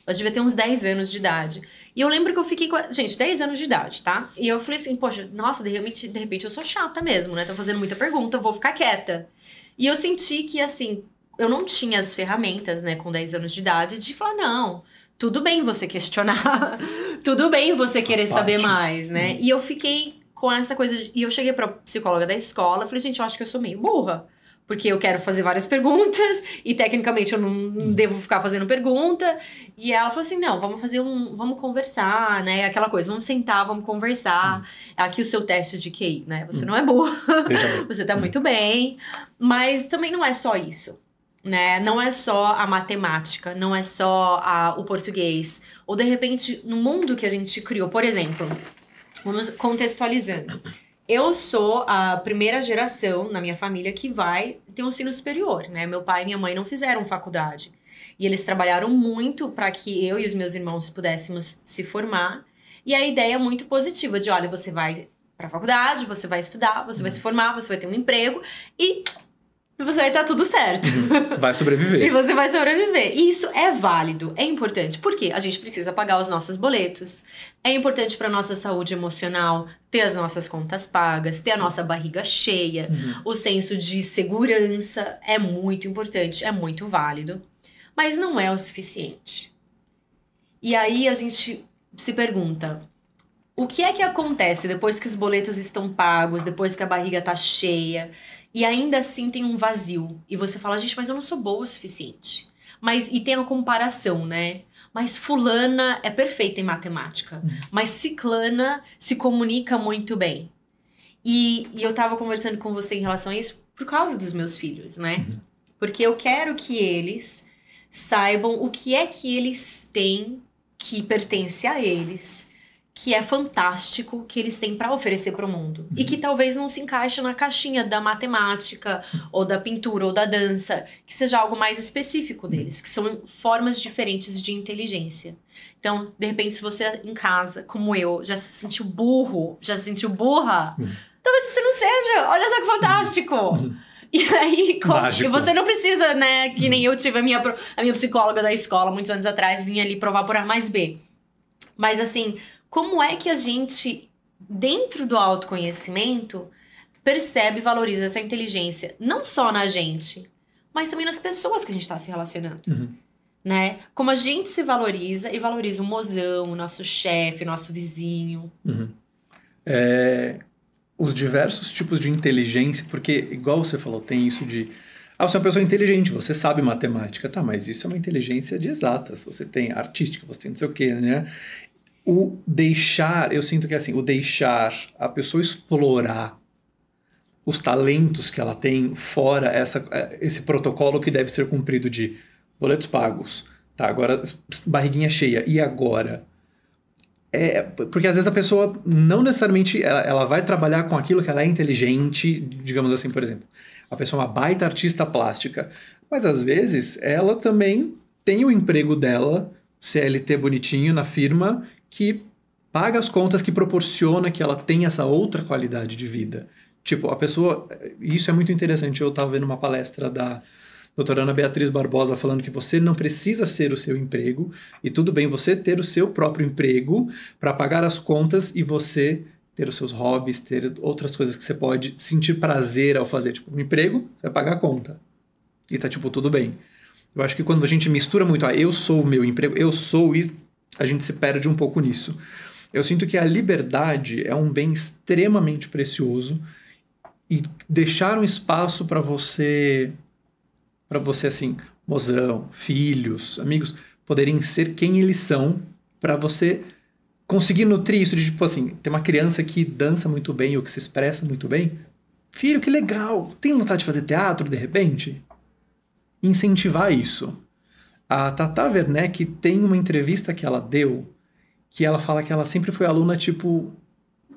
Eu devia ter uns 10 anos de idade. E eu lembro que eu fiquei com. A... Gente, 10 anos de idade, tá? E eu falei assim, poxa, nossa, de repente, de repente eu sou chata mesmo, né? Tô fazendo muita pergunta, eu vou ficar quieta. E eu senti que, assim, eu não tinha as ferramentas, né, com 10 anos de idade, de falar, não, tudo bem você questionar, tudo bem você querer saber mais, né? Hum. E eu fiquei com essa coisa. De... E eu cheguei pra psicóloga da escola, falei, gente, eu acho que eu sou meio burra. Porque eu quero fazer várias perguntas e tecnicamente eu não, não hum. devo ficar fazendo pergunta. E ela falou assim: não, vamos fazer um. Vamos conversar, né? Aquela coisa, vamos sentar, vamos conversar. Hum. Aqui o seu teste de QI, né? Você hum. não é burra, você tá hum. muito bem. Mas também não é só isso. Né? Não é só a matemática, não é só a, o português. Ou de repente, no mundo que a gente criou, por exemplo, Vamos contextualizando. Eu sou a primeira geração na minha família que vai ter um ensino superior, né? Meu pai e minha mãe não fizeram faculdade. E eles trabalharam muito para que eu e os meus irmãos pudéssemos se formar. E a ideia é muito positiva de, olha, você vai para a faculdade, você vai estudar, você vai se formar, você vai ter um emprego e você vai estar tudo certo. Uhum. Vai sobreviver. e você vai sobreviver. E isso é válido, é importante. Porque a gente precisa pagar os nossos boletos. É importante para nossa saúde emocional ter as nossas contas pagas, ter a nossa barriga cheia. Uhum. O senso de segurança é muito importante, é muito válido. Mas não é o suficiente. E aí a gente se pergunta: o que é que acontece depois que os boletos estão pagos, depois que a barriga tá cheia? E ainda assim tem um vazio. E você fala, gente, mas eu não sou boa o suficiente. Mas, e tem a comparação, né? Mas fulana é perfeita em matemática. Uhum. Mas ciclana se comunica muito bem. E, e, eu tava conversando com você em relação a isso por causa dos meus filhos, né? Uhum. Porque eu quero que eles saibam o que é que eles têm que pertence a eles que é fantástico que eles têm para oferecer para o mundo uhum. e que talvez não se encaixe na caixinha da matemática ou da pintura ou da dança, que seja algo mais específico uhum. deles, que são formas diferentes de inteligência. Então, de repente, se você em casa, como eu, já se sentiu burro, já se sentiu burra, uhum. talvez você não seja. Olha só que fantástico. Uhum. E aí, e você não precisa, né? Que nem eu tive a minha, a minha psicóloga da escola muitos anos atrás, vinha ali provar por A mais B. Mas assim, como é que a gente, dentro do autoconhecimento, percebe e valoriza essa inteligência? Não só na gente, mas também nas pessoas que a gente está se relacionando. Uhum. Né? Como a gente se valoriza e valoriza o mozão, o nosso chefe, o nosso vizinho. Uhum. É, os diversos tipos de inteligência, porque, igual você falou, tem isso de. Ah, você é uma pessoa inteligente, você sabe matemática. Tá, mas isso é uma inteligência de exatas. Você tem artística, você tem não sei o quê, né? O deixar, eu sinto que é assim, o deixar a pessoa explorar os talentos que ela tem fora essa, eh, esse protocolo que deve ser cumprido de boletos pagos. Tá, agora barriguinha cheia. E agora? É, porque às vezes a pessoa não necessariamente ela, ela vai trabalhar com aquilo que ela é inteligente, digamos assim, por exemplo. A pessoa é uma baita artista plástica, mas às vezes ela também tem o emprego dela, CLT bonitinho na firma, que paga as contas, que proporciona que ela tenha essa outra qualidade de vida. Tipo, a pessoa. Isso é muito interessante. Eu estava vendo uma palestra da doutora Ana Beatriz Barbosa falando que você não precisa ser o seu emprego e tudo bem você ter o seu próprio emprego para pagar as contas e você ter os seus hobbies, ter outras coisas que você pode sentir prazer ao fazer. Tipo, um emprego, você vai pagar a conta. E tá, tipo, tudo bem. Eu acho que quando a gente mistura muito, ah, eu sou o meu emprego, eu sou e a gente se perde um pouco nisso. Eu sinto que a liberdade é um bem extremamente precioso e deixar um espaço para você para você assim, mozão, filhos, amigos poderem ser quem eles são para você conseguir nutrir isso de tipo assim, ter uma criança que dança muito bem ou que se expressa muito bem. Filho, que legal. Tem vontade de fazer teatro de repente? Incentivar isso. A Tata Werneck tem uma entrevista que ela deu que ela fala que ela sempre foi aluna tipo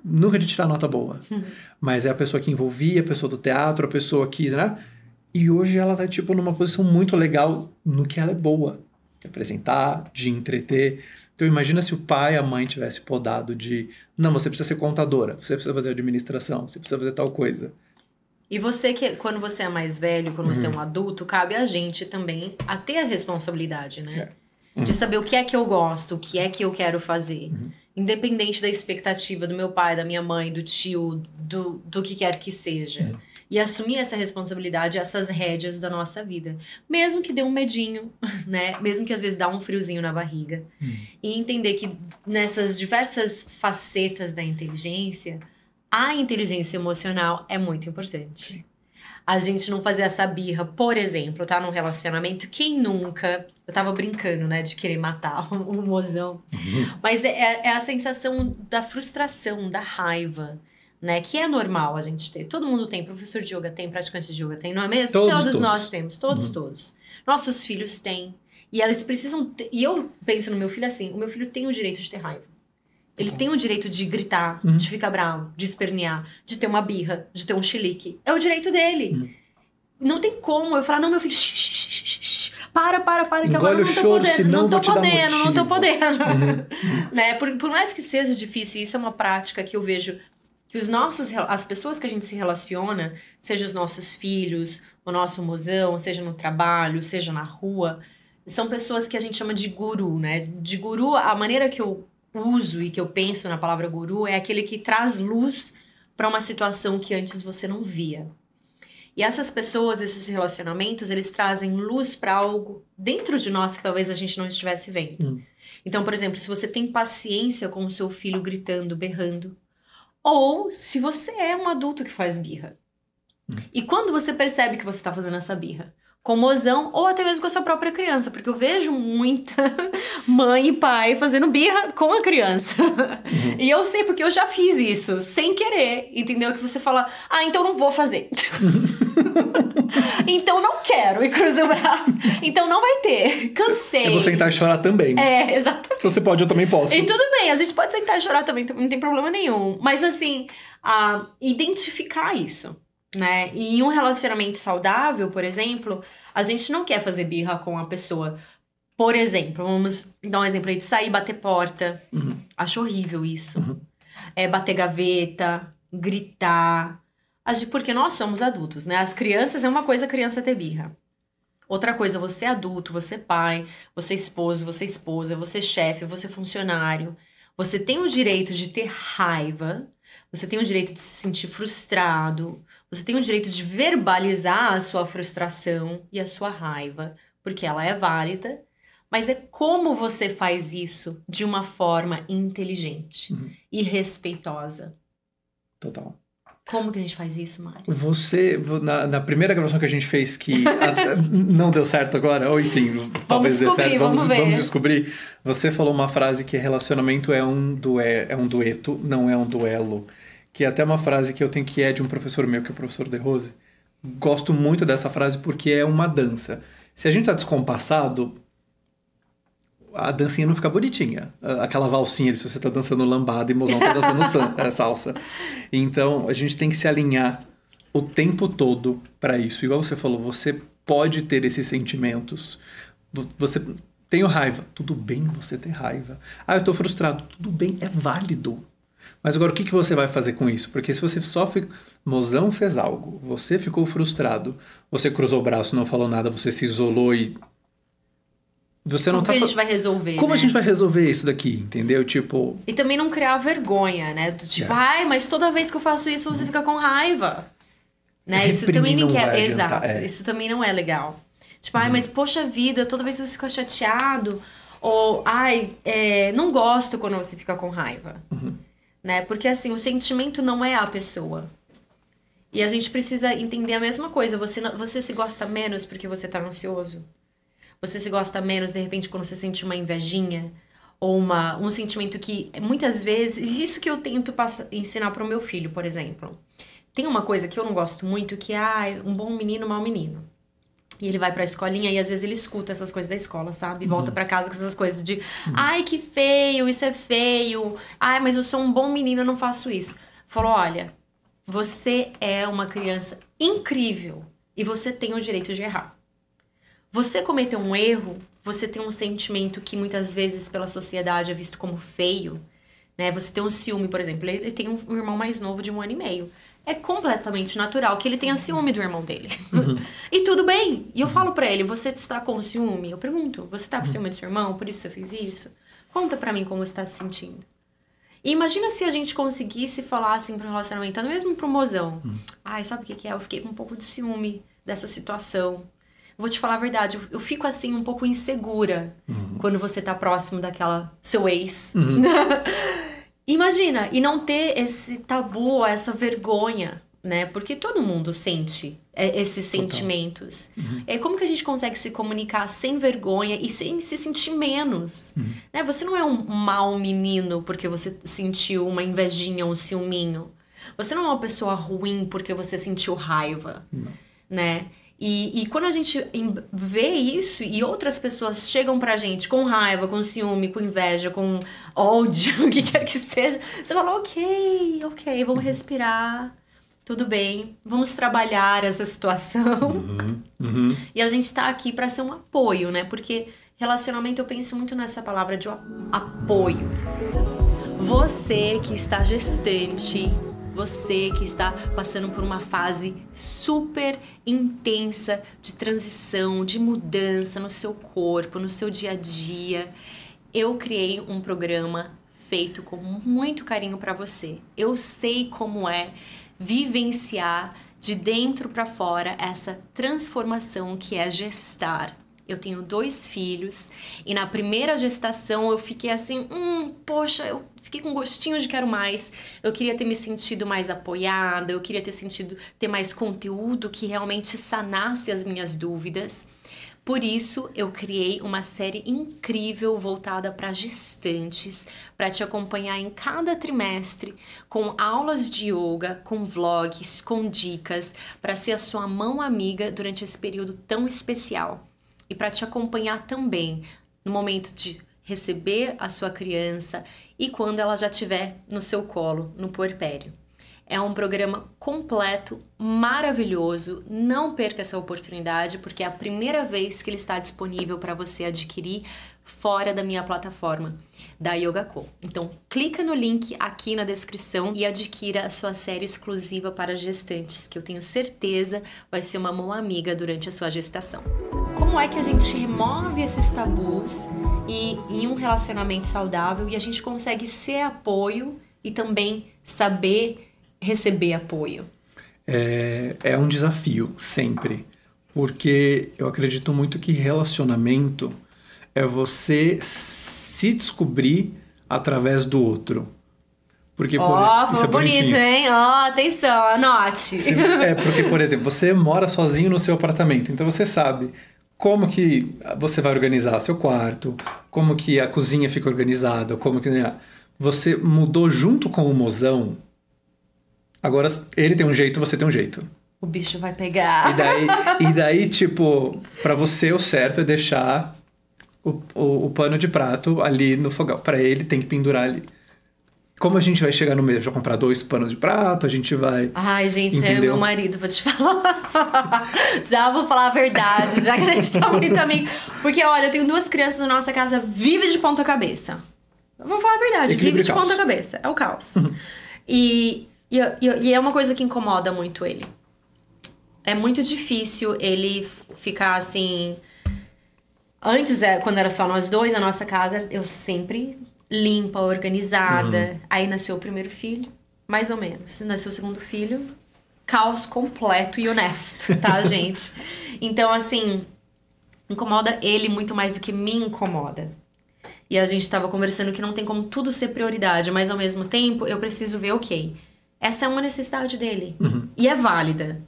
nunca de tirar nota boa. Mas é a pessoa que envolvia, a pessoa do teatro, a pessoa que, né? E hoje ela tá, tipo, numa posição muito legal no que ela é boa. De apresentar, de entreter. Então imagina se o pai e a mãe tivesse podado de não, você precisa ser contadora, você precisa fazer administração, você precisa fazer tal coisa. E você que, quando você é mais velho, quando você é um adulto, cabe a gente também a ter a responsabilidade, né? De saber o que é que eu gosto, o que é que eu quero fazer. Independente da expectativa do meu pai, da minha mãe, do tio, do, do que quer que seja. E assumir essa responsabilidade, essas rédeas da nossa vida. Mesmo que dê um medinho, né? Mesmo que às vezes dá um friozinho na barriga. E entender que nessas diversas facetas da inteligência, a inteligência emocional é muito importante. A gente não fazer essa birra, por exemplo, tá num relacionamento, quem nunca. Eu tava brincando, né, de querer matar o, o mozão. Mas é, é a sensação da frustração, da raiva, né? Que é normal a gente ter. Todo mundo tem, professor de yoga tem, praticante de yoga tem, não é mesmo? Todos, todos todos. nós temos, todos, Uhum. todos. Nossos filhos têm. E eles precisam ter, E eu penso no meu filho assim: o meu filho tem o direito de ter raiva. Ele tem o direito de gritar, Uhum. de ficar bravo, de espernear, de ter uma birra, de ter um chilique. É o direito dele. Uhum. Não tem como eu falar, não, meu filho, shh, shh, shh, para, para, para, que agora eu não tô choro, podendo, não tô podendo, não tô podendo. Uhum. né? Por, por mais que seja difícil, isso é uma prática que eu vejo que os nossos, as pessoas que a gente se relaciona, seja os nossos filhos, o nosso mozão, seja no trabalho, seja na rua, são pessoas que a gente chama de guru, né? De guru, a maneira que eu uso e que eu penso na palavra guru é aquele que traz luz para uma situação que antes você não via. E essas pessoas, esses relacionamentos, eles trazem luz para algo dentro de nós que talvez a gente não estivesse vendo. Hum. Então, por exemplo, se você tem paciência com o seu filho gritando, berrando, ou se você é um adulto que faz birra. E quando você percebe que você está fazendo essa birra, com mozão ou até mesmo com a sua própria criança, porque eu vejo muita mãe e pai fazendo birra com a criança. E eu sei porque eu já fiz isso, sem querer, entendeu? Que você fala, ah, então não vou fazer. então não quero, e cruza o braço. Então não vai ter. Cansei. Eu vou sentar e chorar também. É, exatamente. Se você pode, eu também posso. E tudo bem, a gente pode sentar e chorar também, não tem problema nenhum. Mas assim, ah, identificar isso, né? E em um relacionamento saudável, por exemplo, a gente não quer fazer birra com a pessoa. Por exemplo, vamos dar um exemplo aí de sair bater porta. Uhum. Acho horrível isso. Uhum. É bater gaveta, gritar, agir porque nós somos adultos, né? As crianças é uma coisa a criança ter birra. Outra coisa, você é adulto, você é pai, você é esposo, você é esposa, você é chefe, você é funcionário. Você tem o direito de ter raiva, você tem o direito de se sentir frustrado, você tem o direito de verbalizar a sua frustração e a sua raiva, porque ela é válida, mas é como você faz isso de uma forma inteligente Uhum. e respeitosa. Total. Como que a gente faz isso, Mário? Você, vo- na, na primeira gravação que a gente fez, que a- não deu certo agora, ou enfim, talvez dê certo, vamos vamos, ver. vamos descobrir. Você falou uma frase que relacionamento é um, dué, é um dueto, não é um duelo. Que é até uma frase que eu tenho que é de um professor meu, que é o professor De Rose. Gosto muito dessa frase porque é uma dança. Se a gente tá descompassado, a dancinha não fica bonitinha. Aquela valsinha, se você tá dançando lambada e mozão tá dançando eh, salsa. Então, a gente tem que se alinhar o tempo todo para isso. Igual você falou, você pode ter esses sentimentos. Vo- Você tem raiva. Tudo bem você ter raiva. Ah, eu tô frustrado. Tudo bem, é válido. Mas agora o que, que você vai fazer com isso? Porque se você só fica. Mozão fez algo, você ficou frustrado, você cruzou o braço, não falou nada, você se isolou e. Você não Como tá que a gente vai resolver? Como né? a gente vai resolver isso daqui, entendeu? Tipo, E também não criar vergonha, né? Do tipo, É. ai, mas toda vez que eu faço isso você fica com raiva. Né? Isso também não quer. adiantar, Exato. é. Isso também não é legal. Tipo, Uhum. ai, mas poxa vida, toda vez que você fica chateado. Ou, ai, é, não gosto quando você fica com raiva. Uhum. Né? Porque assim, o sentimento não é a pessoa. E a gente precisa entender a mesma coisa. Você, você se gosta menos porque você tá ansioso? Você se gosta menos, de repente, quando você sente uma invejinha? Ou uma, um sentimento que, muitas vezes... Isso que eu tento passa- ensinar pro meu filho, por exemplo. Tem uma coisa que eu não gosto muito, que é ah, um bom menino, mau menino. E ele vai pra escolinha e às vezes ele escuta essas coisas da escola, sabe? E volta pra casa com essas coisas de ai, que feio, isso é feio. Ai, mas eu sou um bom menino, eu não faço isso. Falou, olha, você é uma criança incrível e você tem o direito de errar. Você cometeu um erro, você tem um sentimento que muitas vezes pela sociedade é visto como feio, né? Você tem um ciúme, por exemplo, ele tem um irmão mais novo de um ano e meio. É completamente natural que ele tenha ciúme do irmão dele. e tudo bem. E eu falo pra ele, você está com ciúme? Eu pergunto, você tá com ciúme do seu irmão? Por isso você fez isso? Conta pra mim como você tá se sentindo. E imagina se a gente conseguisse falar assim pro relacionamento, até mesmo pro mozão. Ai, sabe o que que é? Eu fiquei com um pouco de ciúme dessa situação. Vou te falar a verdade, eu, eu fico assim um pouco insegura quando você tá próximo daquela seu ex. Imagina, e não ter esse tabu, essa vergonha, né? Porque todo mundo sente é, esses sentimentos. É como que a gente consegue se comunicar sem vergonha e sem se sentir menos? Né? Você não é um mau menino porque você sentiu uma invejinha, um ciúminho. Você não é uma pessoa ruim porque você sentiu raiva, Não. né? E, e quando a gente vê isso e outras pessoas chegam pra gente com raiva, com ciúme, com inveja, com ódio, o que quer que seja, você fala, ok, ok, vamos respirar, tudo bem, vamos trabalhar essa situação. uhum, uhum. E a gente tá aqui pra ser um apoio, né? Porque relacionamento eu penso muito nessa palavra de apoio. Você que está gestante, você que está passando por uma fase super intensa de transição, de mudança no seu corpo, no seu dia a dia, eu criei um programa feito com muito carinho para você. Eu sei como é vivenciar de dentro para fora essa transformação que é gestar. Eu tenho dois filhos e na primeira gestação eu fiquei assim, hum, poxa, eu fiquei com gostinho de quero mais. Eu queria ter me sentido mais apoiada, eu queria ter sentido ter mais conteúdo que realmente sanasse as minhas dúvidas. Por isso, eu criei uma série incrível voltada para gestantes, para te acompanhar em cada trimestre, com aulas de yoga, com vlogs, com dicas, para ser a sua mão amiga durante esse período tão especial. E para te acompanhar também no momento de receber a sua criança e quando ela já estiver no seu colo, no puerpério. É um programa completo, maravilhoso. Não perca essa oportunidade, porque é a primeira vez que ele está disponível para você adquirir fora da minha plataforma da Yoga Co. Então, clica no link aqui na descrição e adquira a sua série exclusiva para gestantes, que eu tenho certeza vai ser uma mão amiga durante a sua gestação. Como é que a gente remove esses tabus e em um relacionamento saudável e a gente consegue ser apoio e também saber receber apoio? É, é um desafio, sempre. Porque eu acredito muito que relacionamento é você se descobrir através do outro. Porque, Ó, oh, foi é bonito, hein? Ó, oh, atenção, anote. É, porque, por exemplo, você mora sozinho no seu apartamento, então você sabe como que você vai organizar seu quarto, como que a cozinha fica organizada, como que né, você mudou junto com o mozão Agora, ele tem um jeito, você tem um jeito. O bicho vai pegar. E daí, e daí tipo, para você o certo é deixar o, o, o pano de prato ali no fogão. Para ele, tem que pendurar ali. Como a gente vai chegar no mês? Já comprar dois panos de prato, a gente vai. Ai, gente, entendeu? é meu marido, vou te falar. já vou falar a verdade, já que a gente tá muito amigo. Porque, olha, eu tenho duas crianças na nossa casa, vive de ponta cabeça. vou falar a verdade, vive de ponta cabeça. É o caos. e e, e, e é uma coisa que incomoda muito ele. É muito difícil ele ficar assim. Antes, é, quando era só nós dois, a nossa casa, eu sempre limpa, organizada. Uhum. Aí nasceu o primeiro filho, mais ou menos. Nasceu o segundo filho, caos completo e honesto, tá, gente? Então, assim, incomoda ele muito mais do que me incomoda. E a gente tava conversando que não tem como tudo ser prioridade, mas ao mesmo tempo eu preciso ver, ok, essa é uma necessidade dele. Uhum. E é válida.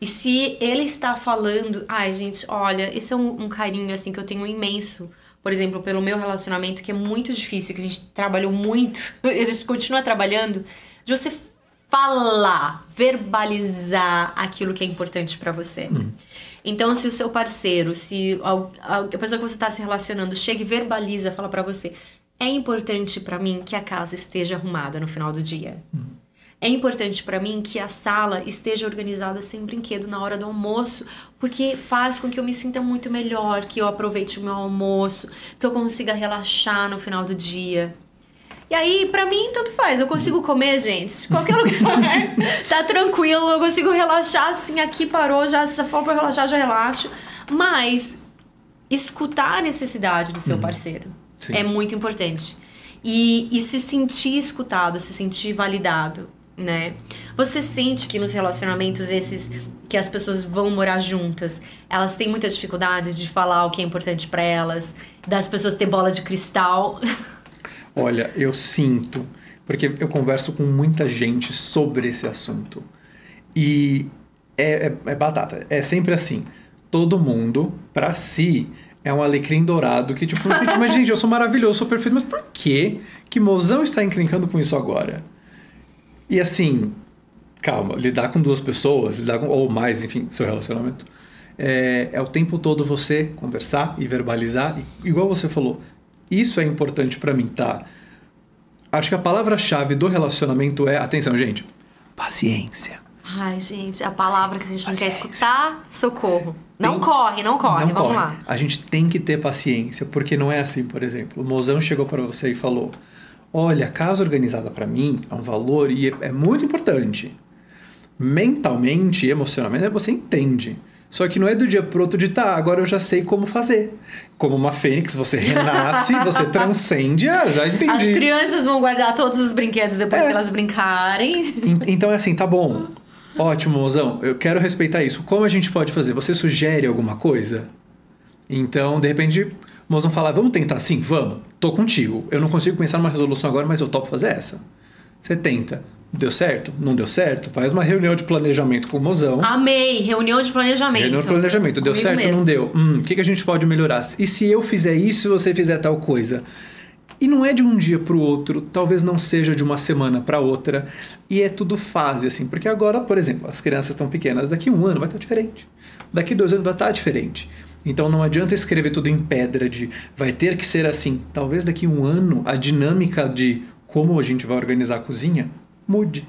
E se ele está falando, ai, gente, olha, esse é um, um, carinho assim que eu tenho imenso, por exemplo, pelo meu relacionamento, que é muito difícil, que a gente trabalhou muito, a gente continua trabalhando, de você falar, verbalizar aquilo que é importante para você. Uhum. Então, se o seu parceiro, se a, a pessoa que você está se relacionando chega e verbaliza, fala para você, é importante para mim que a casa esteja arrumada no final do dia. Uhum. É importante para mim que a sala esteja organizada sem brinquedo na hora do almoço, porque faz com que eu me sinta muito melhor, que eu aproveite o meu almoço, que eu consiga relaxar no final do dia. E aí, para mim, tanto faz. Eu consigo comer, gente, qualquer lugar. tá tranquilo, eu consigo relaxar assim, aqui parou, já se for pra relaxar, já relaxo. Mas escutar a necessidade do seu uhum. parceiro Sim. é muito importante. E, e se sentir escutado, se sentir validado né? Você sente que nos relacionamentos esses que as pessoas vão morar juntas, elas têm muitas dificuldades de falar o que é importante para elas, das pessoas ter bola de cristal? Olha, eu sinto, porque eu converso com muita gente sobre esse assunto. E é, é, é batata, é sempre assim. Todo mundo, para si, é um alecrim dourado que, tipo, gente, mas gente, eu sou maravilhoso, sou perfeito, mas por que que mozão está encrencando com isso agora? E assim, calma, lidar com duas pessoas, lidar com, ou mais, enfim, seu relacionamento, é, é o tempo todo você conversar e verbalizar, e, igual você falou, isso é importante para mim, tá? Acho que a palavra-chave do relacionamento é, atenção, gente, paciência. Ai, gente, a palavra que a gente paciência. não quer escutar, socorro. Tem, não corre, não corre, não vamos corre. lá. A gente tem que ter paciência, porque não é assim, por exemplo. O mozão chegou para você e falou: olha, a casa organizada para mim é um valor e é, é muito importante. Mentalmente, emocionalmente, você entende. Só que não é do dia pro outro de tá, agora eu já sei como fazer. Como uma fênix, você renasce, você transcende, ah, já entendi. As crianças vão guardar todos os brinquedos depois é. que elas brincarem. Então é assim, tá bom. Ótimo, mozão, eu quero respeitar isso. Como a gente pode fazer? Você sugere alguma coisa? Então, de repente, o mozão fala, vamos tentar assim? Vamos, tô contigo. Eu não consigo pensar numa resolução agora, mas eu topo fazer essa. Você tenta. Deu certo? Não deu certo? Faz uma reunião de planejamento com o mozão. Amei! Reunião de planejamento. Reunião de planejamento. Deu certo? Mesmo. Não deu? Hum, o que, que a gente pode melhorar? E se eu fizer isso e você fizer tal coisa? E não é de um dia para o outro, talvez não seja de uma semana para outra, e é tudo fase, assim, porque agora, por exemplo, as crianças estão pequenas, daqui um ano vai estar diferente, daqui dois anos vai estar diferente. Então não adianta escrever tudo em pedra de vai ter que ser assim. Talvez daqui a um ano a dinâmica de como a gente vai organizar a cozinha mude.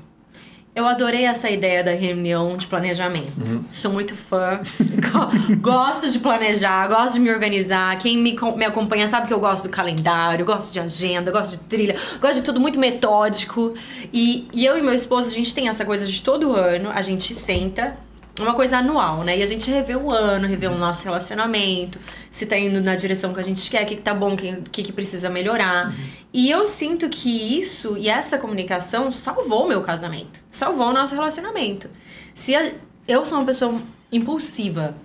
Eu adorei essa ideia da reunião de planejamento. Uhum. Sou muito fã. Go- gosto de planejar, gosto de me organizar. Quem me, me acompanha sabe que eu gosto do calendário, gosto de agenda, gosto de trilha, gosto de tudo muito metódico. E, e eu e meu esposo, a gente tem essa coisa de todo ano, a gente senta. Uma coisa anual, né? E a gente revê o ano, revê o nosso relacionamento, se tá indo na direção que a gente quer, o que, que tá bom, o que, que, precisa melhorar. E eu sinto que isso e essa comunicação salvou o meu casamento, salvou o nosso relacionamento. Se a- eu sou uma pessoa impulsiva,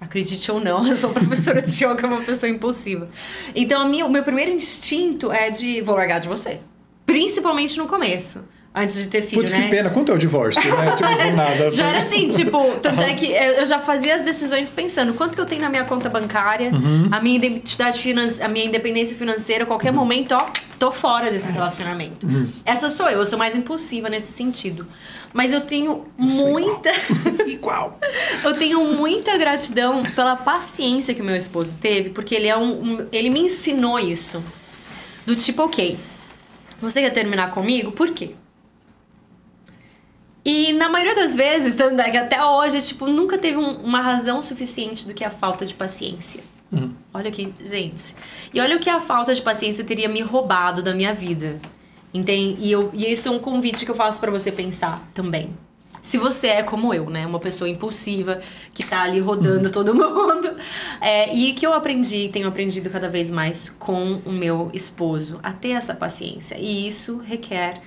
acredite ou não, eu sou professora de yoga, uma pessoa impulsiva. Então, minha, o meu primeiro instinto é de vou largar de você. Principalmente no começo, antes de ter filho, Putz, né? que pena. Quanto é o divórcio, né? Tipo, nada. Já era assim, tipo, tanto é que eu eu já fazia as decisões pensando quanto que eu tenho na minha conta bancária, Uhum. a minha identidade financeira, a minha independência financeira, a qualquer momento, ó, tô fora desse relacionamento. Uhum. Essa sou eu, eu sou mais impulsiva nesse sentido. Mas eu tenho muita. Igual. Eu tenho muita gratidão pela paciência que o meu esposo teve, porque ele é um, um- ele me ensinou isso. Do tipo, ok, você quer terminar comigo? Por quê? E na maioria das vezes, tanto é que até hoje, tipo, nunca teve um- uma razão suficiente do que a falta de paciência. Uhum. Olha aqui, gente. E olha o que a falta de paciência teria me roubado da minha vida. Entende? E, eu, e isso é um convite que eu faço pra você pensar também. Se você é como eu, né? Uma pessoa impulsiva, que tá ali rodando todo mundo. É, e que eu aprendi, tenho aprendido cada vez mais com o meu esposo, a ter essa paciência. E isso requer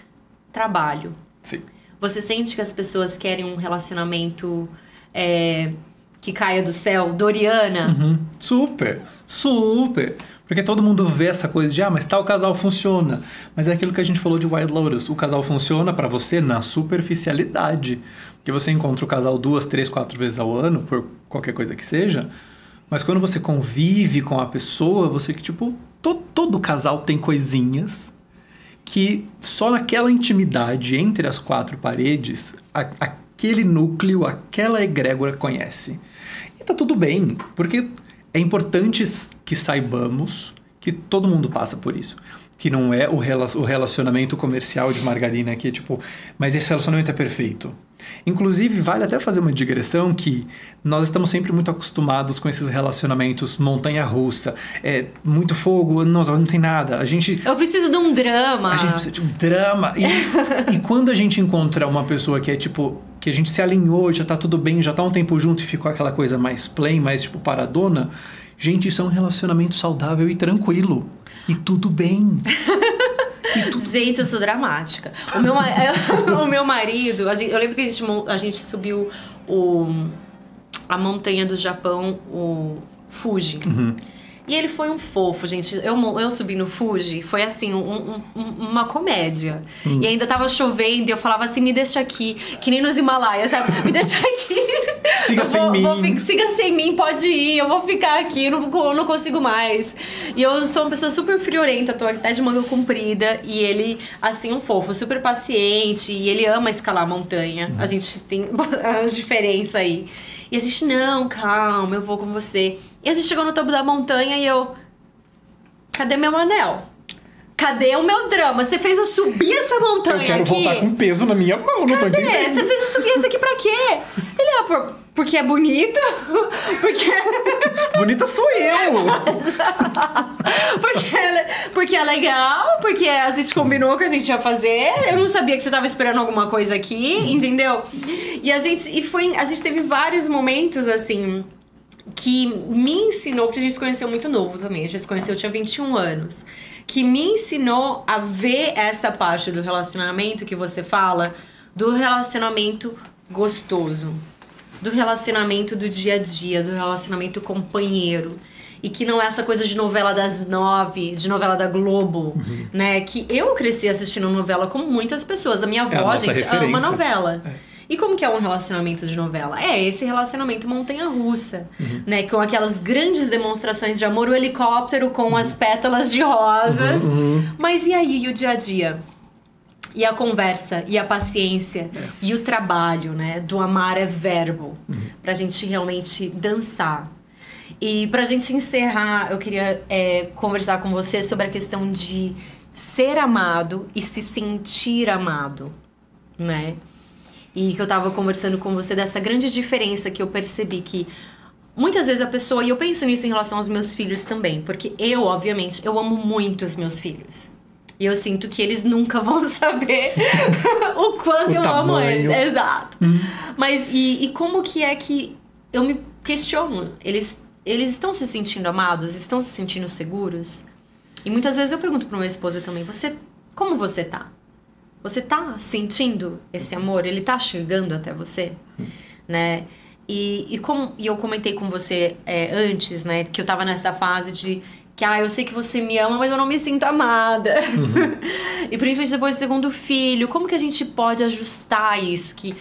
trabalho. Sim. Você sente que as pessoas querem um relacionamento é, que caia do céu, Doriana? Uhum. Super, super. Porque todo mundo vê essa coisa de, ah, mas tal casal funciona. Mas é aquilo que a gente falou de Wild Lotus. O casal funciona pra você na superficialidade. Porque você encontra o casal duas, três, quatro vezes ao ano, por qualquer coisa que seja. Mas quando você convive com a pessoa, você que, tipo, to- todo casal tem coisinhas que só naquela intimidade entre as quatro paredes, a- aquele núcleo, aquela egrégora conhece. E tá tudo bem, porque é importante que saibamos que todo mundo passa por isso. Que não é o, rela- o relacionamento comercial de margarina que é tipo, mas esse relacionamento é perfeito. Inclusive, vale até fazer uma digressão que nós estamos sempre muito acostumados com esses relacionamentos montanha-russa. É muito fogo, não, não tem nada. A gente Eu preciso de um drama. a gente precisa de um drama. E, e quando a gente encontra uma pessoa que é tipo. Que a gente se alinhou, já tá tudo bem, já tá um tempo junto e ficou aquela coisa mais plain, mais tipo paradona. Gente, isso é um relacionamento saudável e tranquilo. E tudo bem. Gente, eu sou dramática. O meu, o meu marido, a gente- eu lembro que a gente, a gente subiu o, a montanha do Japão, o Fuji. E ele foi um fofo, gente. Eu, eu subi no Fuji, foi assim, um- um- um- uma comédia. E ainda tava chovendo e eu falava assim: me deixa aqui, que nem nos Himalaias, sabe? Me deixa aqui. Siga sem vou- mim. vou siga sem mim, pode ir, eu vou ficar aqui, eu não, eu não consigo mais. E eu sou uma pessoa super friorenta, tô até de manga comprida, e ele, assim, um fofo, super paciente, e ele ama escalar a montanha. Uhum. A gente tem a diferença aí. E a gente, não, calma, eu vou com você. E a gente chegou no topo da montanha e eu. Cadê meu anel? Cadê o meu drama? Você fez eu subir essa montanha Eu quero aqui. voltar com peso na minha mão, não tô Cadê? entendendo. Você fez eu subir isso aqui pra quê? Ele, ah, por- porque é bonito? Porque, Bonita sou eu! porque, é, porque é legal? Porque a gente combinou que a gente ia fazer? Eu não sabia que você tava esperando alguma coisa aqui, entendeu? E a gente, e foi, a gente teve vários momentos, assim, que me ensinou, que a gente se conheceu muito novo também, a gente se conheceu, eu tinha 21 anos, que me ensinou a ver essa parte do relacionamento que você fala, do relacionamento gostoso, do relacionamento do dia a dia, do relacionamento companheiro. E que não é essa coisa de novela das nove, de novela da Globo, Uhum. né? Que eu cresci assistindo novela como muitas pessoas. A minha É a avó, gente, ama referência. novela. E como que é um relacionamento de novela? É esse relacionamento montanha-russa, Uhum. né? Com aquelas grandes demonstrações de amor, o helicóptero com as pétalas de rosas. Uhum. Mas e aí, e o dia a dia? E a conversa, e a paciência, e o trabalho, né? Do amar é verbo, pra gente realmente dançar. E pra gente encerrar, eu queria é, conversar com você sobre a questão de ser amado e se sentir amado, né? E que eu tava conversando com você dessa grande diferença que eu percebi que muitas vezes a pessoa, e eu penso nisso em relação aos meus filhos também, porque eu, obviamente, eu amo muito os meus filhos. E eu sinto que eles nunca vão saber o quanto O eu amo tamanho. eles. Exato. Mas e, e como que é que eu me questiono? Eles, eles estão se sentindo amados? Estão se sentindo seguros? E muitas vezes eu pergunto pro meu esposo também: você, como você tá? Você tá sentindo esse amor? Ele tá chegando até você? Né? E, e, como, e eu comentei com você é, antes, né? Que eu tava nessa fase de que, ah, eu sei que você me ama, mas eu não me sinto amada. e principalmente depois do segundo filho, como que a gente pode ajustar isso? Que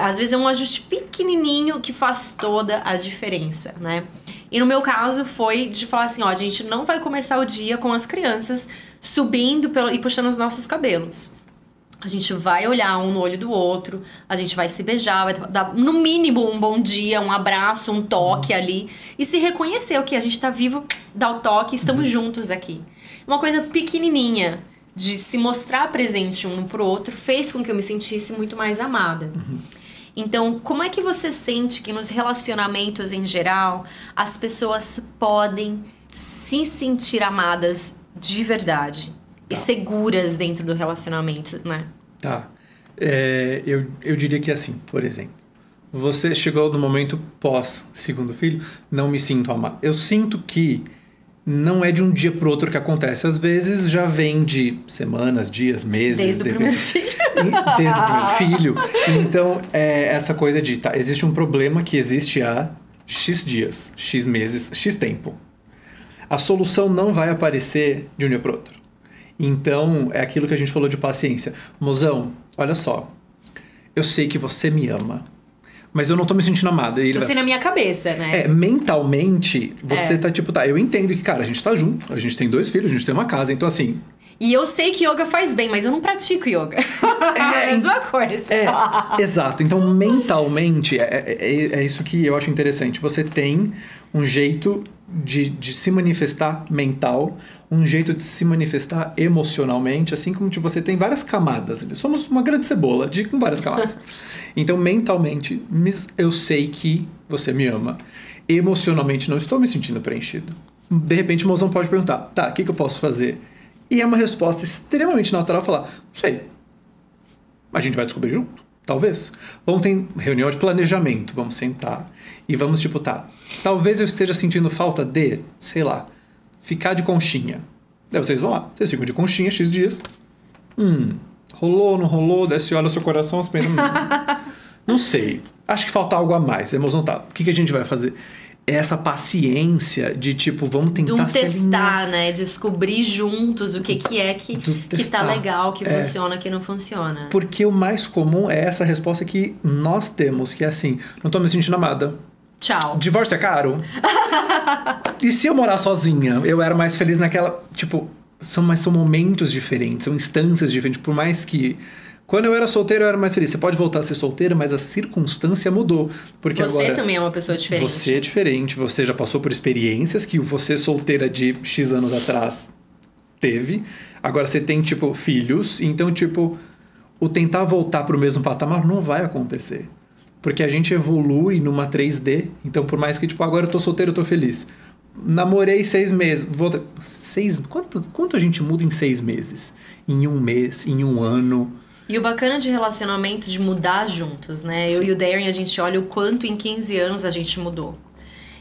às vezes é um ajuste pequenininho que faz toda a diferença, né? E no meu caso foi de falar assim, ó, a gente não vai começar o dia com as crianças subindo pelo, e puxando os nossos cabelos. A gente vai olhar um no olho do outro, a gente vai se beijar, vai dar no mínimo um bom dia, um abraço, um toque ali. E se reconhecer o que a gente tá vivo, dá o toque, estamos juntos aqui. Uma coisa pequenininha de se mostrar presente um pro outro fez com que eu me sentisse muito mais amada. Então, como é que você sente que nos relacionamentos em geral as pessoas podem se sentir amadas de verdade e seguras dentro do relacionamento, né? Tá. É, eu, eu diria que é assim, por exemplo. Você chegou no momento pós segundo filho, não me sinto amado. Eu sinto que não é de um dia pro outro que acontece. Às vezes já vem de semanas, dias, meses. Desde o de primeiro repente. filho. Desde o primeiro filho. Então, é essa coisa de, tá, existe um problema que existe há X dias, X meses, X tempo. A solução não vai aparecer de um dia pro outro. Então, é aquilo que a gente falou de paciência. Mozão, olha só. Eu sei que você me ama, mas eu não tô me sentindo amada. E ele Você vai, na minha cabeça, né? é, mentalmente, você É. tá tipo, tá, eu entendo que, cara, a gente tá junto, a gente tem dois filhos, a gente tem uma casa, então assim, E eu sei que yoga faz bem, mas eu não pratico yoga. É a mesma coisa. É, exato. Então, mentalmente, é, é, é isso que eu acho interessante. Você tem um jeito de, de se manifestar mental, um jeito de se manifestar emocionalmente, assim como tipo, você tem várias camadas. Somos uma grande cebola de, com várias camadas. Então, mentalmente, eu sei que você me ama. Emocionalmente, não estou me sentindo preenchido. De repente, o mozão pode perguntar: tá, o que, que eu posso fazer? E é uma resposta extremamente natural falar: não sei, a gente vai descobrir junto, talvez. Vamos ter reunião de planejamento, vamos sentar e vamos tipo, tá, talvez eu esteja sentindo falta de, sei lá, ficar de conchinha. Daí vocês vão lá, vocês ficam de conchinha X dias. Hum, rolou, não rolou, daí olha o seu coração, você pensa, hum, não sei, acho que falta algo a mais. A emoção tá, o que, que a gente vai fazer? Essa paciência de tipo, vamos De tentar um se alinhar. testar, né? Descobrir juntos o que, que é que, que tá testar. legal, que É. funciona, que não funciona. Porque o mais comum é essa resposta que nós temos, que é assim, não tô me sentindo amada. Tchau. Divórcio é caro? e se eu morar sozinha? Eu era mais feliz naquela. Tipo, são, mas são momentos diferentes, são instâncias diferentes. Por mais que. Quando eu era solteiro, eu era mais feliz. Você pode voltar a ser solteira, mas a circunstância mudou. Porque Você agora. também é uma pessoa diferente. Você é diferente, você já passou por experiências que você solteira de X anos atrás teve. Agora você tem, tipo, filhos, então, tipo, o tentar voltar pro mesmo patamar não vai acontecer. Porque a gente evolui numa 3D, então por mais que, tipo, agora eu tô solteiro, eu tô feliz. Namorei seis meses. Volta, seis, quanto, quanto a gente muda em seis meses? Em um mês, em um ano? E o bacana de relacionamento de mudar juntos, né? Eu Sim. e o Darren, a gente olha o quanto em 15 anos a gente mudou.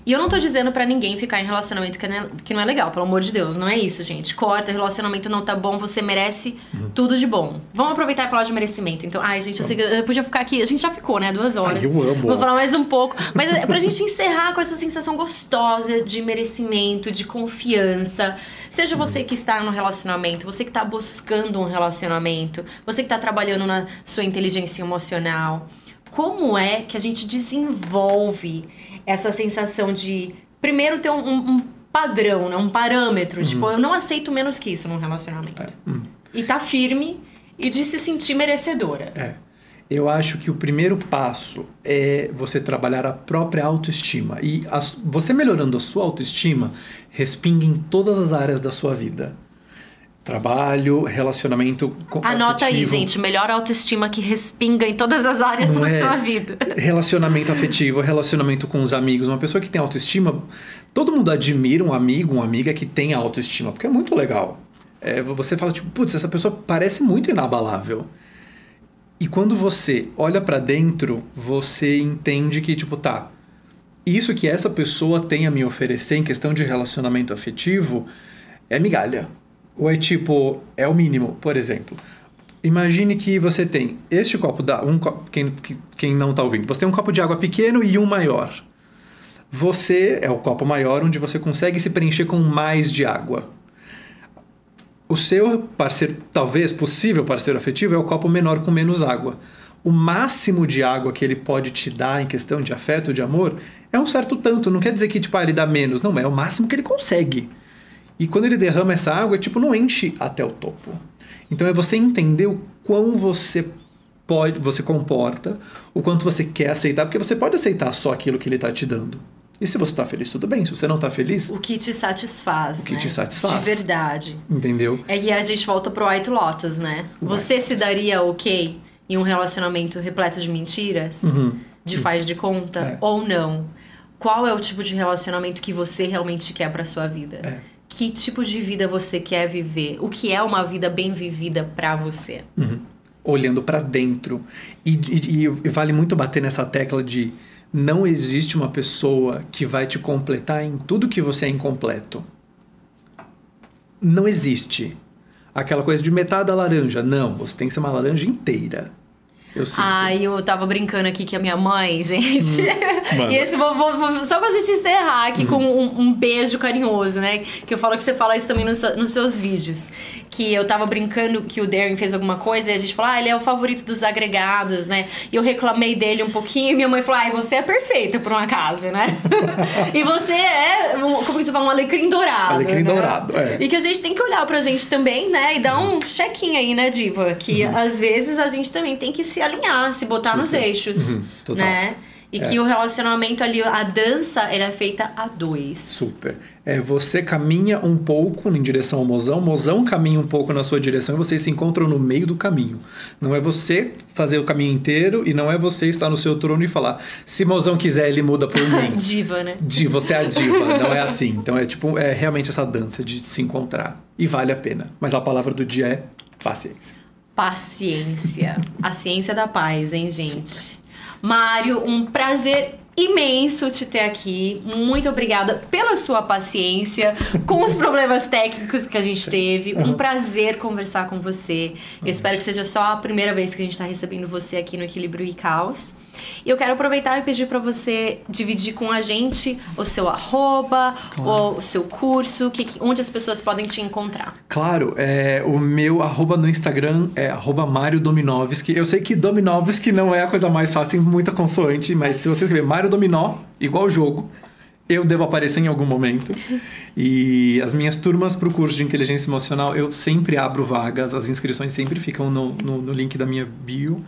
E eu não tô dizendo pra ninguém ficar em relacionamento que não, é, que não é legal, pelo amor de Deus. Não é isso, gente. Corta, relacionamento não tá bom, você merece Uhum. tudo de bom. Vamos aproveitar e falar de merecimento. Então, ai, gente, eu sei que eu podia ficar aqui. A gente já ficou, né? Duas horas. Ai, eu amo. Vou falar mais um pouco. Mas é pra gente encerrar com essa sensação gostosa de merecimento, de confiança. Seja você que está no relacionamento, você que está buscando um relacionamento, você que está trabalhando na sua inteligência emocional. Como é que a gente desenvolve essa sensação de, primeiro, ter um, um- um padrão, né? um parâmetro? Tipo, eu não aceito menos que isso num relacionamento. É, hum. E tá firme e de se sentir merecedora. É. Eu acho que o primeiro passo é você trabalhar a própria autoestima. E a você melhorando a sua autoestima, respinga em todas as áreas da sua vida. Trabalho, relacionamento com Anota aí, afetivo. gente. Melhor autoestima que respinga em todas as áreas Não da é? sua vida. Relacionamento afetivo, relacionamento com os amigos. Uma pessoa que tem autoestima, todo mundo admira um amigo, uma amiga que tem autoestima, porque é muito legal. É, você fala, tipo, putz, essa pessoa parece muito inabalável. E quando você olha pra dentro, você entende que, tipo, tá, isso que essa pessoa tem a me oferecer em questão de relacionamento afetivo é migalha. Ou é tipo, é o mínimo, por exemplo. Imagine que você tem este copo da um copo, quem, que- quem não está ouvindo, você tem um copo de água pequeno e um maior. Você é o copo maior onde você consegue se preencher com mais de água. O seu parceiro, talvez possível parceiro afetivo, é o copo menor com menos água. O máximo de água que ele pode te dar em questão de afeto, de amor, é um certo tanto. Não quer dizer que tipo, ah, ele dá menos. Não, é o máximo que ele consegue. E quando ele derrama essa água, tipo, não enche até o topo. Então é você entender o quão você pode, você comporta, o quanto você quer aceitar, porque você pode aceitar só aquilo que ele está te dando. E se você está feliz, tudo bem. Se você não está feliz, O que te satisfaz. O que né? te satisfaz. De verdade. entendeu? É, E a gente volta pro White Lotus, né? Você se daria ok em um relacionamento repleto de mentiras? Uhum. De faz de conta? É. Ou não? Qual é o tipo de relacionamento que você realmente quer pra sua vida? É. Que tipo de vida você quer viver? O que é uma vida bem vivida pra você? Uhum. Olhando para dentro. E, e- e vale muito bater nessa tecla de não existe uma pessoa que vai te completar em tudo que você é incompleto. Não existe. Aquela coisa de metade da laranja. Não, você tem que ser uma laranja inteira. Eu. Ai, eu tava brincando aqui que a minha mãe, gente. Uhum. e esse vou, vou- vou- só pra gente encerrar aqui com um, um beijo carinhoso, né? Que eu falo que você fala isso também nos, nos seus vídeos. Que eu tava brincando que o Darren fez alguma coisa e a gente falou, ah, ele é o favorito dos agregados, né? E eu reclamei dele um pouquinho e minha mãe falou, ai, você é perfeita por um acaso, né? e você é, como você fala, um alecrim dourado. Alecrim né? dourado, é. E que a gente tem que olhar pra gente também, né? E dar um check-in aí, né, Diva? Que Uhum. às vezes a gente também tem que se alinhar, se botar nos Super. eixos. Uhum, total. Né? E É. que o relacionamento ali, a dança, ela é feita a dois. Super. É, você caminha um pouco em direção ao mozão, o mozão caminha um pouco na sua direção e vocês se encontram no meio do caminho. Não é você fazer o caminho inteiro e não é você estar no seu trono e falar, se mozão quiser, ele muda por mim. Diva, né? Di, você é a diva, não é assim. Então é tipo, é realmente essa dança de se encontrar. E vale a pena. Mas a palavra do dia é paciência. Paciência. A ciência da paz, hein, gente? Mário, um prazer imenso te ter aqui. Muito obrigada pela sua paciência com os problemas técnicos que a gente teve. Um prazer conversar com você. Eu espero que seja só a primeira vez que a gente está recebendo você aqui no Equilíbrio e Caos. E eu quero aproveitar e pedir para você dividir com a gente o seu arroba, o seu curso, que, onde as pessoas podem te encontrar. Claro, é, o meu arroba no Instagram é arroba Mário Dominovski. Eu sei que Dominovski não é a coisa mais fácil, tem muita consoante, mas se você escrever Mário Dominó, igual o jogo, eu devo aparecer em algum momento. E as minhas turmas para o curso de inteligência emocional, eu sempre abro vagas, as inscrições sempre ficam no, no, no link da minha bio.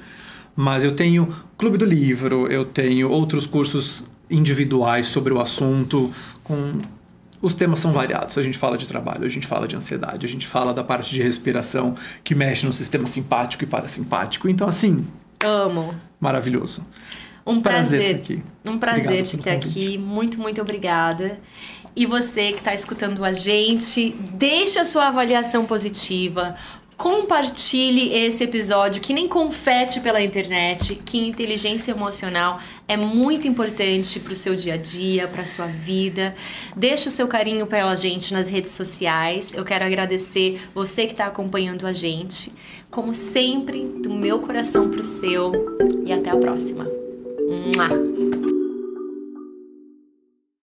Mas eu tenho Clube do Livro, eu tenho outros cursos individuais sobre o assunto, com os temas são variados. A gente fala de trabalho, a gente fala de ansiedade, a gente fala da parte de respiração que mexe no sistema simpático e parasimpático. Então, assim, Amo. maravilhoso. Um Prazer prazer. Um prazer te ter convite. aqui. Muito, muito obrigada. E você que está escutando a gente, deixe a sua avaliação positiva. Compartilhe esse episódio que nem confete pela internet, que inteligência emocional é muito importante para o seu dia a dia, para sua vida. Deixe o seu carinho pela gente nas redes sociais. Eu quero agradecer você que está acompanhando a gente. Como sempre, do meu coração para o seu. E até a próxima. Mua.